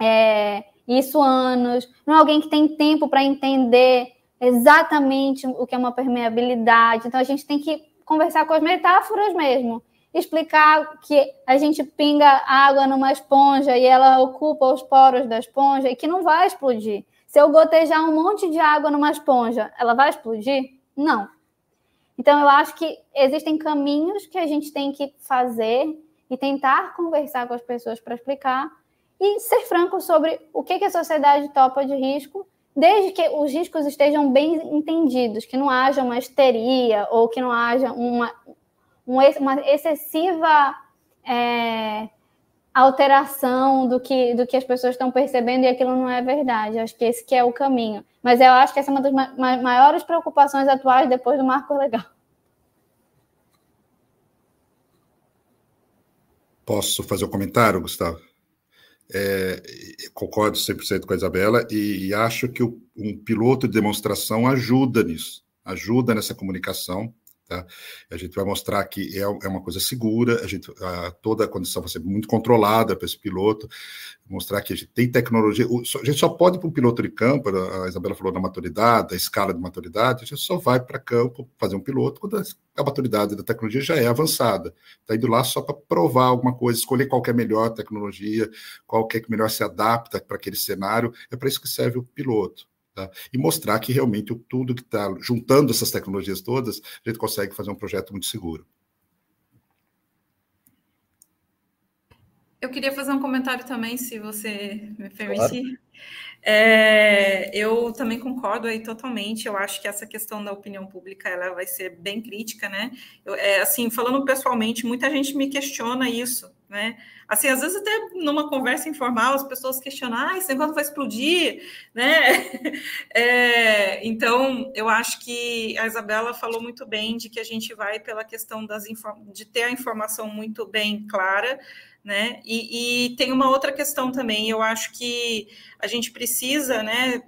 é, isso anos, não é alguém que tem tempo para entender exatamente o que é uma permeabilidade. Então a gente tem que conversar com as metáforas mesmo, explicar que a gente pinga água numa esponja e ela ocupa os poros da esponja e que não vai explodir. Se eu gotejar um monte de água numa esponja, ela vai explodir? Não. Então eu acho que existem caminhos que a gente tem que fazer e tentar conversar com as pessoas para explicar e ser franco sobre o que, que a sociedade topa de risco desde que os riscos estejam bem entendidos, que não haja uma histeria ou que não haja uma, uma excessiva é, alteração do que, do que as pessoas estão percebendo e aquilo não é verdade. Acho que esse que é o caminho. Mas eu acho que essa é uma das ma maiores preocupações atuais depois do marco legal. Posso fazer um comentário, Gustavo? É, concordo 100% com a Isabela e, e acho que o, um piloto de demonstração ajuda nisso, ajuda nessa comunicação. Tá? A gente vai mostrar que é, é uma coisa segura, a gente, a, toda a condição vai ser muito controlada para esse piloto, mostrar que a gente tem tecnologia. A gente só pode para um piloto de campo, a Isabela falou da maturidade, da escala de maturidade, a gente só vai para campo fazer um piloto quando a maturidade da tecnologia já é avançada. Está indo lá só para provar alguma coisa, escolher qual é a melhor tecnologia, qual é que melhor se adapta para aquele cenário. É para isso que serve o piloto. Tá? E mostrar que realmente tudo que está juntando essas tecnologias todas, a gente consegue fazer um projeto muito seguro. Eu queria fazer um comentário também, se você me permitir. Claro. É, eu também concordo aí totalmente. Eu acho que essa questão da opinião pública ela vai ser bem crítica, né? Eu, é, assim, falando pessoalmente, muita gente me questiona isso, né? Assim, às vezes até numa conversa informal as pessoas questionam, ah, esse negócio vai explodir, né? É, então, eu acho que a Isabela falou muito bem de que a gente vai pela questão das de ter a informação muito bem clara, né? E, e, tem uma outra questão também, eu acho que a gente precisa, né,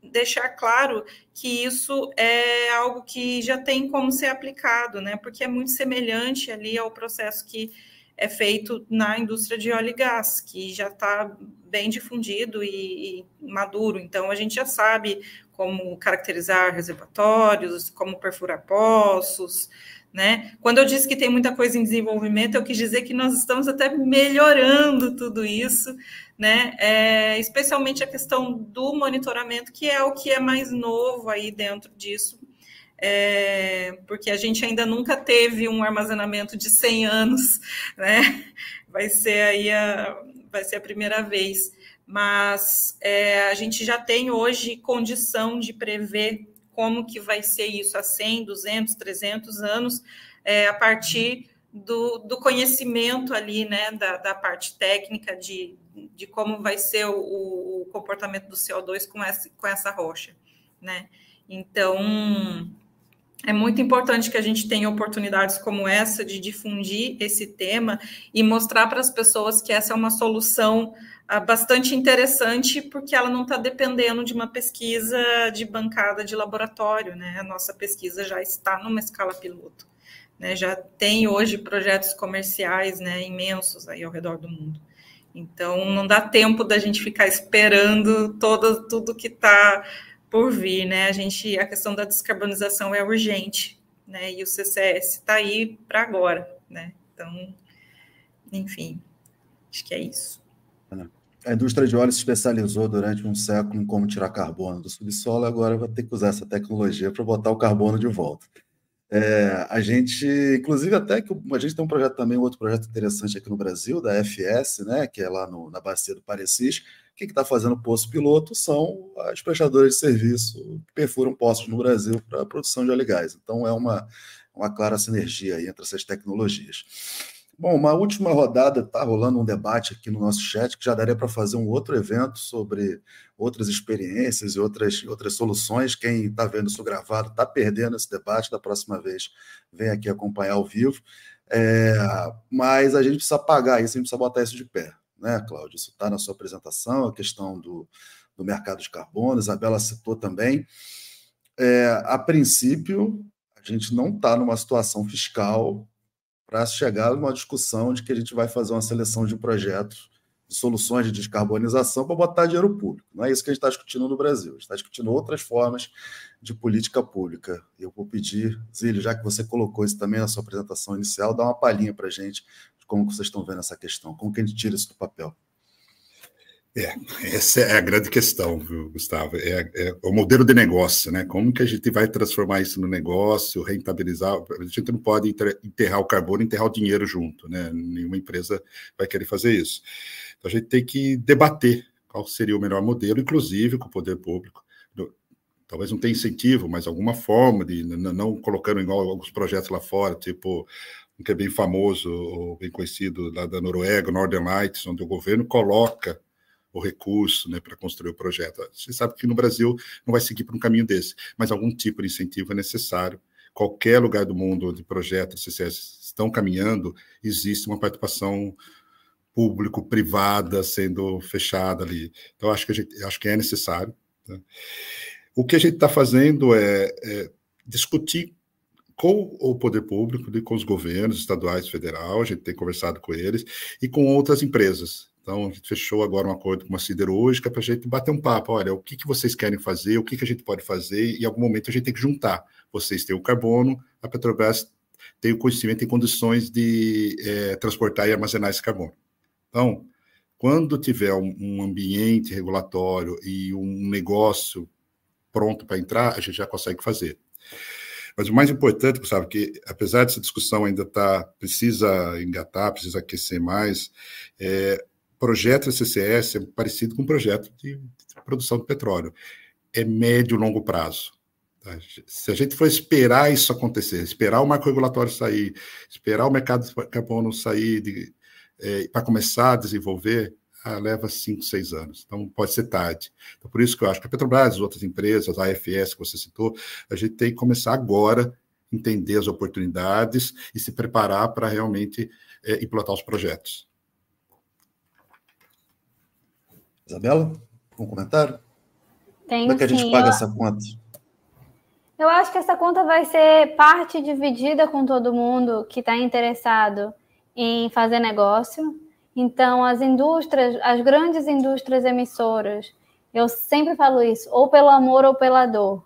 deixar claro que isso é algo que já tem como ser aplicado, né? Porque é muito semelhante ali ao processo que é feito na indústria de óleo e gás, que já está bem difundido e, e, maduro. Então, a gente já sabe como caracterizar reservatórios, como perfurar poços, né? Quando eu disse que tem muita coisa em desenvolvimento, eu quis dizer que nós estamos até melhorando tudo isso, né? É, especialmente a questão do monitoramento, que é o que é mais novo aí dentro disso, é, porque a gente ainda nunca teve um armazenamento de 100 anos, né? Vai ser aí a, vai ser a primeira vez. Mas é, a gente já tem hoje condição de prever como que vai ser isso a 100, 200, 300 anos, é, a partir do, do, conhecimento ali, né, da, da parte técnica de, de como vai ser o, o, comportamento do CO2 com essa, com essa rocha, né? Então, é muito importante que a gente tenha oportunidades como essa de difundir esse tema e mostrar para as pessoas que essa é uma solução uh, bastante interessante, porque ela não está dependendo de uma pesquisa de bancada de laboratório, né? A nossa pesquisa já está numa escala piloto. Né, já tem hoje projetos comerciais né, imensos aí ao redor do mundo. Então, não dá tempo da gente ficar esperando todo, tudo que está por vir, né? A gente, a questão da descarbonização é urgente, né? E o CCS está aí para agora, né? Então, enfim, acho que é isso. A indústria de óleo se especializou durante um século em como tirar carbono do subsolo, agora vai ter que usar essa tecnologia para botar o carbono de volta. É, a gente, inclusive, até que a gente tem um projeto também, um outro projeto interessante aqui no Brasil, da FS, né, que é lá no, na bacia do Parecis. Quem está fazendo poço piloto são as prestadoras de serviço que perfuram poços no Brasil para a produção de óleo e gás. Então, é uma, uma clara sinergia entre essas tecnologias. Bom, uma última rodada, está rolando um debate aqui no nosso chat que já daria para fazer um outro evento sobre outras experiências e outras, outras soluções. Quem está vendo isso gravado está perdendo esse debate, da próxima vez vem aqui acompanhar ao vivo. É, mas a gente precisa pagar isso, a gente precisa botar isso de pé, né, Cláudio? Isso está na sua apresentação, a questão do, do mercado de carbono, Isabela citou também. É, a princípio, a gente não está numa situação fiscal para chegar numa discussão de que a gente vai fazer uma seleção de projetos, soluções de descarbonização para botar dinheiro público. Não é isso que a gente está discutindo no Brasil. A gente está discutindo outras formas de política pública. Eu vou pedir, Zílio, já que você colocou isso também na sua apresentação inicial, dá uma palhinha para a gente de como vocês estão vendo essa questão, como que a gente tira isso do papel. É, essa é a grande questão, viu, Gustavo? É, é, o modelo de negócio, né? Como que a gente vai transformar isso no negócio, rentabilizar? A gente não pode enterrar o carbono enterrar o dinheiro junto, né? Nenhuma empresa vai querer fazer isso. Então a gente tem que debater qual seria o melhor modelo, inclusive com o poder público. Talvez não tenha incentivo, mas alguma forma de não colocando igual alguns projetos lá fora, tipo um que é bem famoso, ou bem conhecido lá da Noruega, Northern Lights, onde o governo coloca o recurso né, para construir o projeto. Você sabe que no Brasil não vai seguir por um caminho desse, mas algum tipo de incentivo é necessário. Qualquer lugar do mundo onde projetos CCS estão caminhando, existe uma participação público-privada sendo fechada ali. Então, acho que, gente, acho que é necessário. Né? O que a gente está fazendo é, é, discutir com o poder público, com os governos estaduais e federal, a gente tem conversado com eles, e com outras empresas. Então, a gente fechou agora um acordo com uma siderúrgica para a gente bater um papo. Olha, o que, que vocês querem fazer, o que, que a gente pode fazer, e em algum momento a gente tem que juntar. Vocês têm o carbono, a Petrobras tem o conhecimento e condições de é, transportar e armazenar esse carbono. Então, quando tiver um, ambiente regulatório e um negócio pronto para entrar, a gente já consegue fazer. Mas o mais importante, sabe, que apesar dessa discussão ainda tá precisa engatar, precisa aquecer mais, é, projeto CCS é parecido com projeto de, de produção de petróleo. É médio e longo prazo. Tá? Se a gente for esperar isso acontecer, esperar o marco regulatório sair, esperar o mercado de carbono sair é, para começar a desenvolver, ah, leva cinco, seis anos. Então, pode ser tarde. Então, por isso que eu acho que a Petrobras, as outras empresas, a AFS que você citou, a gente tem que começar agora entender as oportunidades e se preparar para realmente é, implantar os projetos. Isabela, um comentário? Tem, Como é que a gente sim. paga eu, essa conta? Eu acho que essa conta vai ser parte dividida com todo mundo que está interessado em fazer negócio. Então, as indústrias, as grandes indústrias emissoras, eu sempre falo isso, ou pelo amor ou pela dor,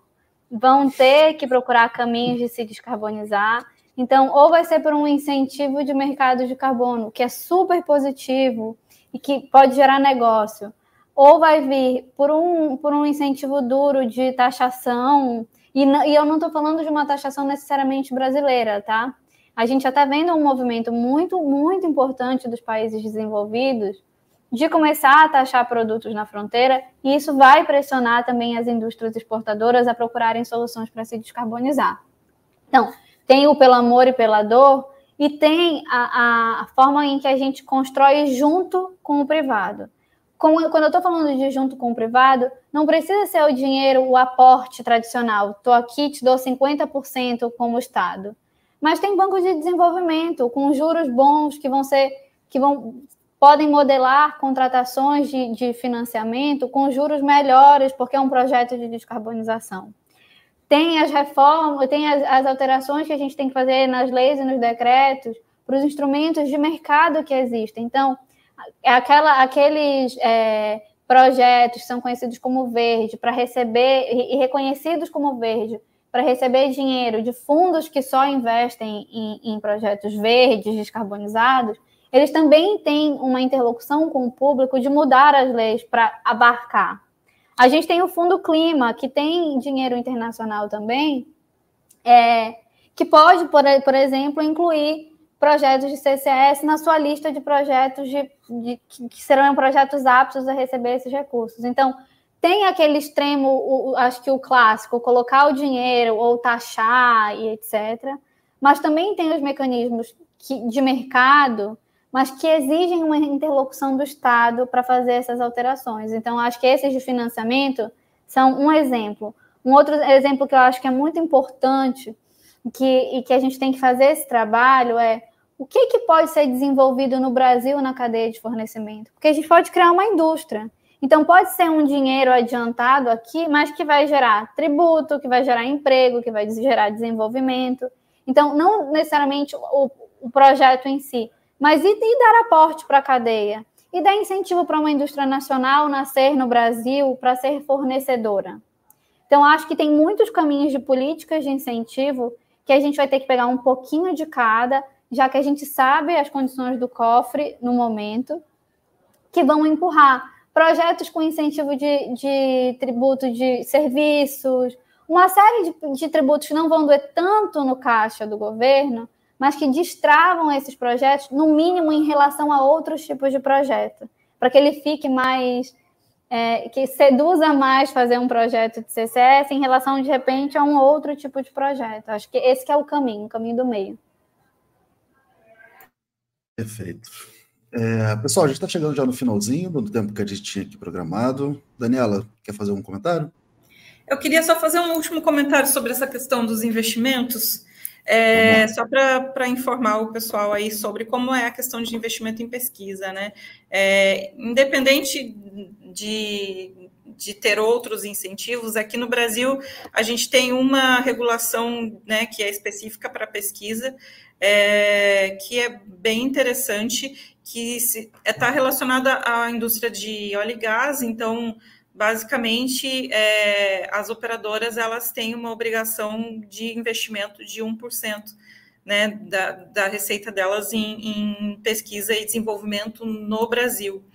vão ter que procurar caminhos de se descarbonizar. Então, ou vai ser por um incentivo de mercado de carbono, que é super positivo e que pode gerar negócio, ou vai vir por um, por um incentivo duro de taxação, e, e eu não estou falando de uma taxação necessariamente brasileira, tá? A gente já está vendo um movimento muito, muito importante dos países desenvolvidos de começar a taxar produtos na fronteira, e isso vai pressionar também as indústrias exportadoras a procurarem soluções para se descarbonizar. Então, tem o pelo amor e pela dor, e tem a, a forma em que a gente constrói junto com o privado. quando eu estou falando de junto com o privado, não precisa ser o dinheiro, o aporte tradicional. Estou aqui, te dou 50% como Estado. Mas tem bancos de desenvolvimento com juros bons que vão ser, que vão podem modelar contratações de, de financiamento com juros melhores, porque é um projeto de descarbonização. Tem as reformas, tem as, as alterações que a gente tem que fazer nas leis e nos decretos para os instrumentos de mercado que existem. Então, aquela, aqueles é, projetos são conhecidos como verde, para receber e reconhecidos como verde, para receber dinheiro de fundos que só investem em, em projetos verdes, descarbonizados, eles também têm uma interlocução com o público de mudar as leis para abarcar. A gente tem o Fundo Clima, que tem dinheiro internacional também, é, que pode, por, por exemplo, incluir projetos de CCS na sua lista de projetos de, de, que serão projetos aptos a receber esses recursos. Então, tem aquele extremo, o, acho que o clássico, colocar o dinheiro ou taxar e etc. Mas também tem os mecanismos que, de mercado, mas que exigem uma interlocução do Estado para fazer essas alterações. Então, acho que esses de financiamento são um exemplo. Um outro exemplo que eu acho que é muito importante que, e que a gente tem que fazer esse trabalho é o que, que pode ser desenvolvido no Brasil na cadeia de fornecimento? Porque a gente pode criar uma indústria. Então, pode ser um dinheiro adiantado aqui, mas que vai gerar tributo, que vai gerar emprego, que vai gerar desenvolvimento. Então, não necessariamente o, o projeto em si, mas e, e dar aporte para a cadeia? E dar incentivo para uma indústria nacional nascer no Brasil para ser fornecedora. Então, acho que tem muitos caminhos de políticas de incentivo que a gente vai ter que pegar um pouquinho de cada, já que a gente sabe as condições do cofre no momento, que vão empurrar projetos com incentivo de, de tributo de serviços, uma série de, de tributos que não vão doer tanto no caixa do governo, mas que destravam esses projetos, no mínimo em relação a outros tipos de projeto, para que ele fique mais. É, que seduza mais fazer um projeto de CCS em relação, de repente, a um outro tipo de projeto. Acho que esse que é o caminho, o caminho do meio. Perfeito. É, pessoal, a gente está chegando já no finalzinho do tempo que a gente tinha aqui programado. Daniela, quer fazer um comentário? Eu queria só fazer um último comentário sobre essa questão dos investimentos, é, só para informar o pessoal aí sobre como é a questão de investimento em pesquisa, né? É, independente de, de ter outros incentivos, aqui no Brasil a gente tem uma regulação né, que é específica para pesquisa, é, que é bem interessante, que está relacionada à indústria de óleo e gás, então, basicamente, é, as operadoras elas têm uma obrigação de investimento de 1%. Né, da, da receita delas em, em pesquisa e desenvolvimento no Brasil.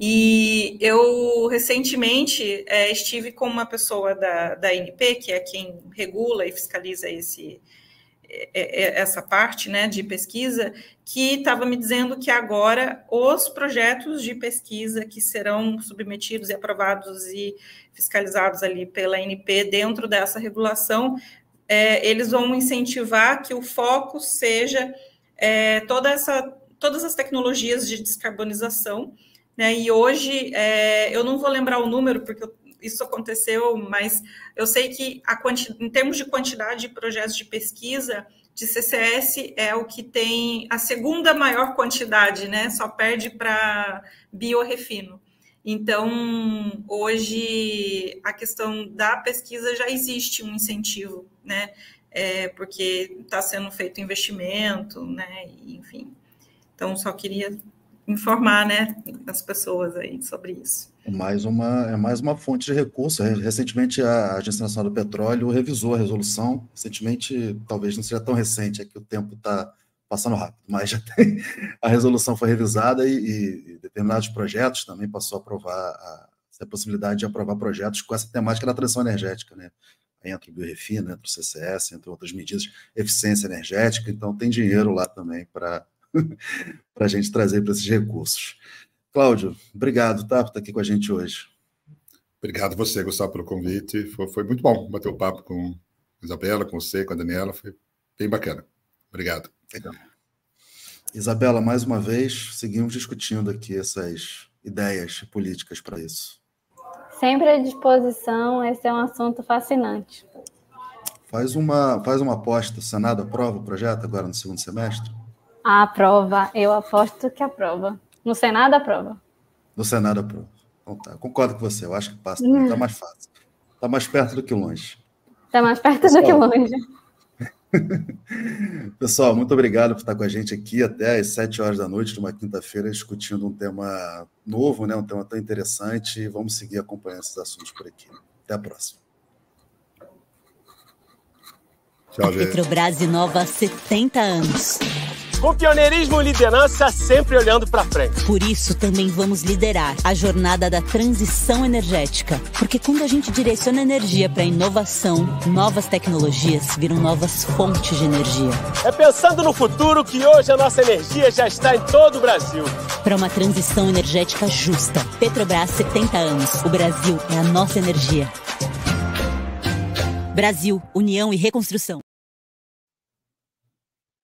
E eu recentemente é, estive com uma pessoa da, da INP, que é quem regula e fiscaliza esse, é, é, essa parte né, de pesquisa, que estava me dizendo que agora os projetos de pesquisa que serão submetidos e aprovados e fiscalizados ali pela NP dentro dessa regulação, é, eles vão incentivar que o foco seja é, toda essa, todas as tecnologias de descarbonização. Né, e hoje, é, eu não vou lembrar o número, porque eu isso aconteceu, mas eu sei que a em termos de quantidade de projetos de pesquisa, de CCS é o que tem a segunda maior quantidade, né? Só perde para biorefino. Então, hoje, a questão da pesquisa já existe um incentivo, né? É, porque está sendo feito investimento, né? Enfim. Então, só queria informar, né, as pessoas aí sobre isso. Mais uma, é mais uma fonte de recurso. Recentemente, a Agência Nacional do Petróleo revisou a resolução. Recentemente, talvez não seja tão recente, é que o tempo está passando rápido, mas já tem. A resolução foi revisada e, e determinados projetos também passou a aprovar a, a possibilidade de aprovar projetos com essa temática da transição energética, né? Entre o biorefino, entre o CCS, entre outras medidas, eficiência energética. Então, tem dinheiro lá também para a gente trazer para esses recursos. Cláudio, obrigado, tá, por estar aqui com a gente hoje. Obrigado você, Gustavo, pelo convite. Foi, foi muito bom bater o papo com a Isabela, com você, com a Daniela. Foi bem bacana. Obrigado. Legal. Isabela, mais uma vez, seguimos discutindo aqui essas, ideias políticas para isso. Sempre à disposição, esse é um assunto fascinante. Faz uma, faz uma aposta, o Senado aprova o projeto agora no segundo semestre? Aprova, eu aposto que aprova. No Senado aprova. No Senado aprova. Então tá, concordo com você, eu acho que passa, está mais fácil. Está mais perto do que longe. Está mais perto Pessoal, do que longe. Pessoal, muito obrigado por estar com a gente aqui até às sete horas da noite, numa quinta-feira, discutindo um tema novo, né? um tema tão interessante. E vamos seguir acompanhando esses assuntos por aqui. Até a próxima. Tchau, gente. Petrobras inova há 70 anos. Com pioneirismo e liderança sempre olhando para frente. Por isso também vamos liderar a jornada da transição energética, porque quando a gente direciona energia para inovação, novas tecnologias viram novas fontes de energia. É pensando no futuro que hoje a nossa energia já está em todo o Brasil. Para uma transição energética justa. Petrobras 70 anos. O Brasil é a nossa energia. Brasil, União e Reconstrução.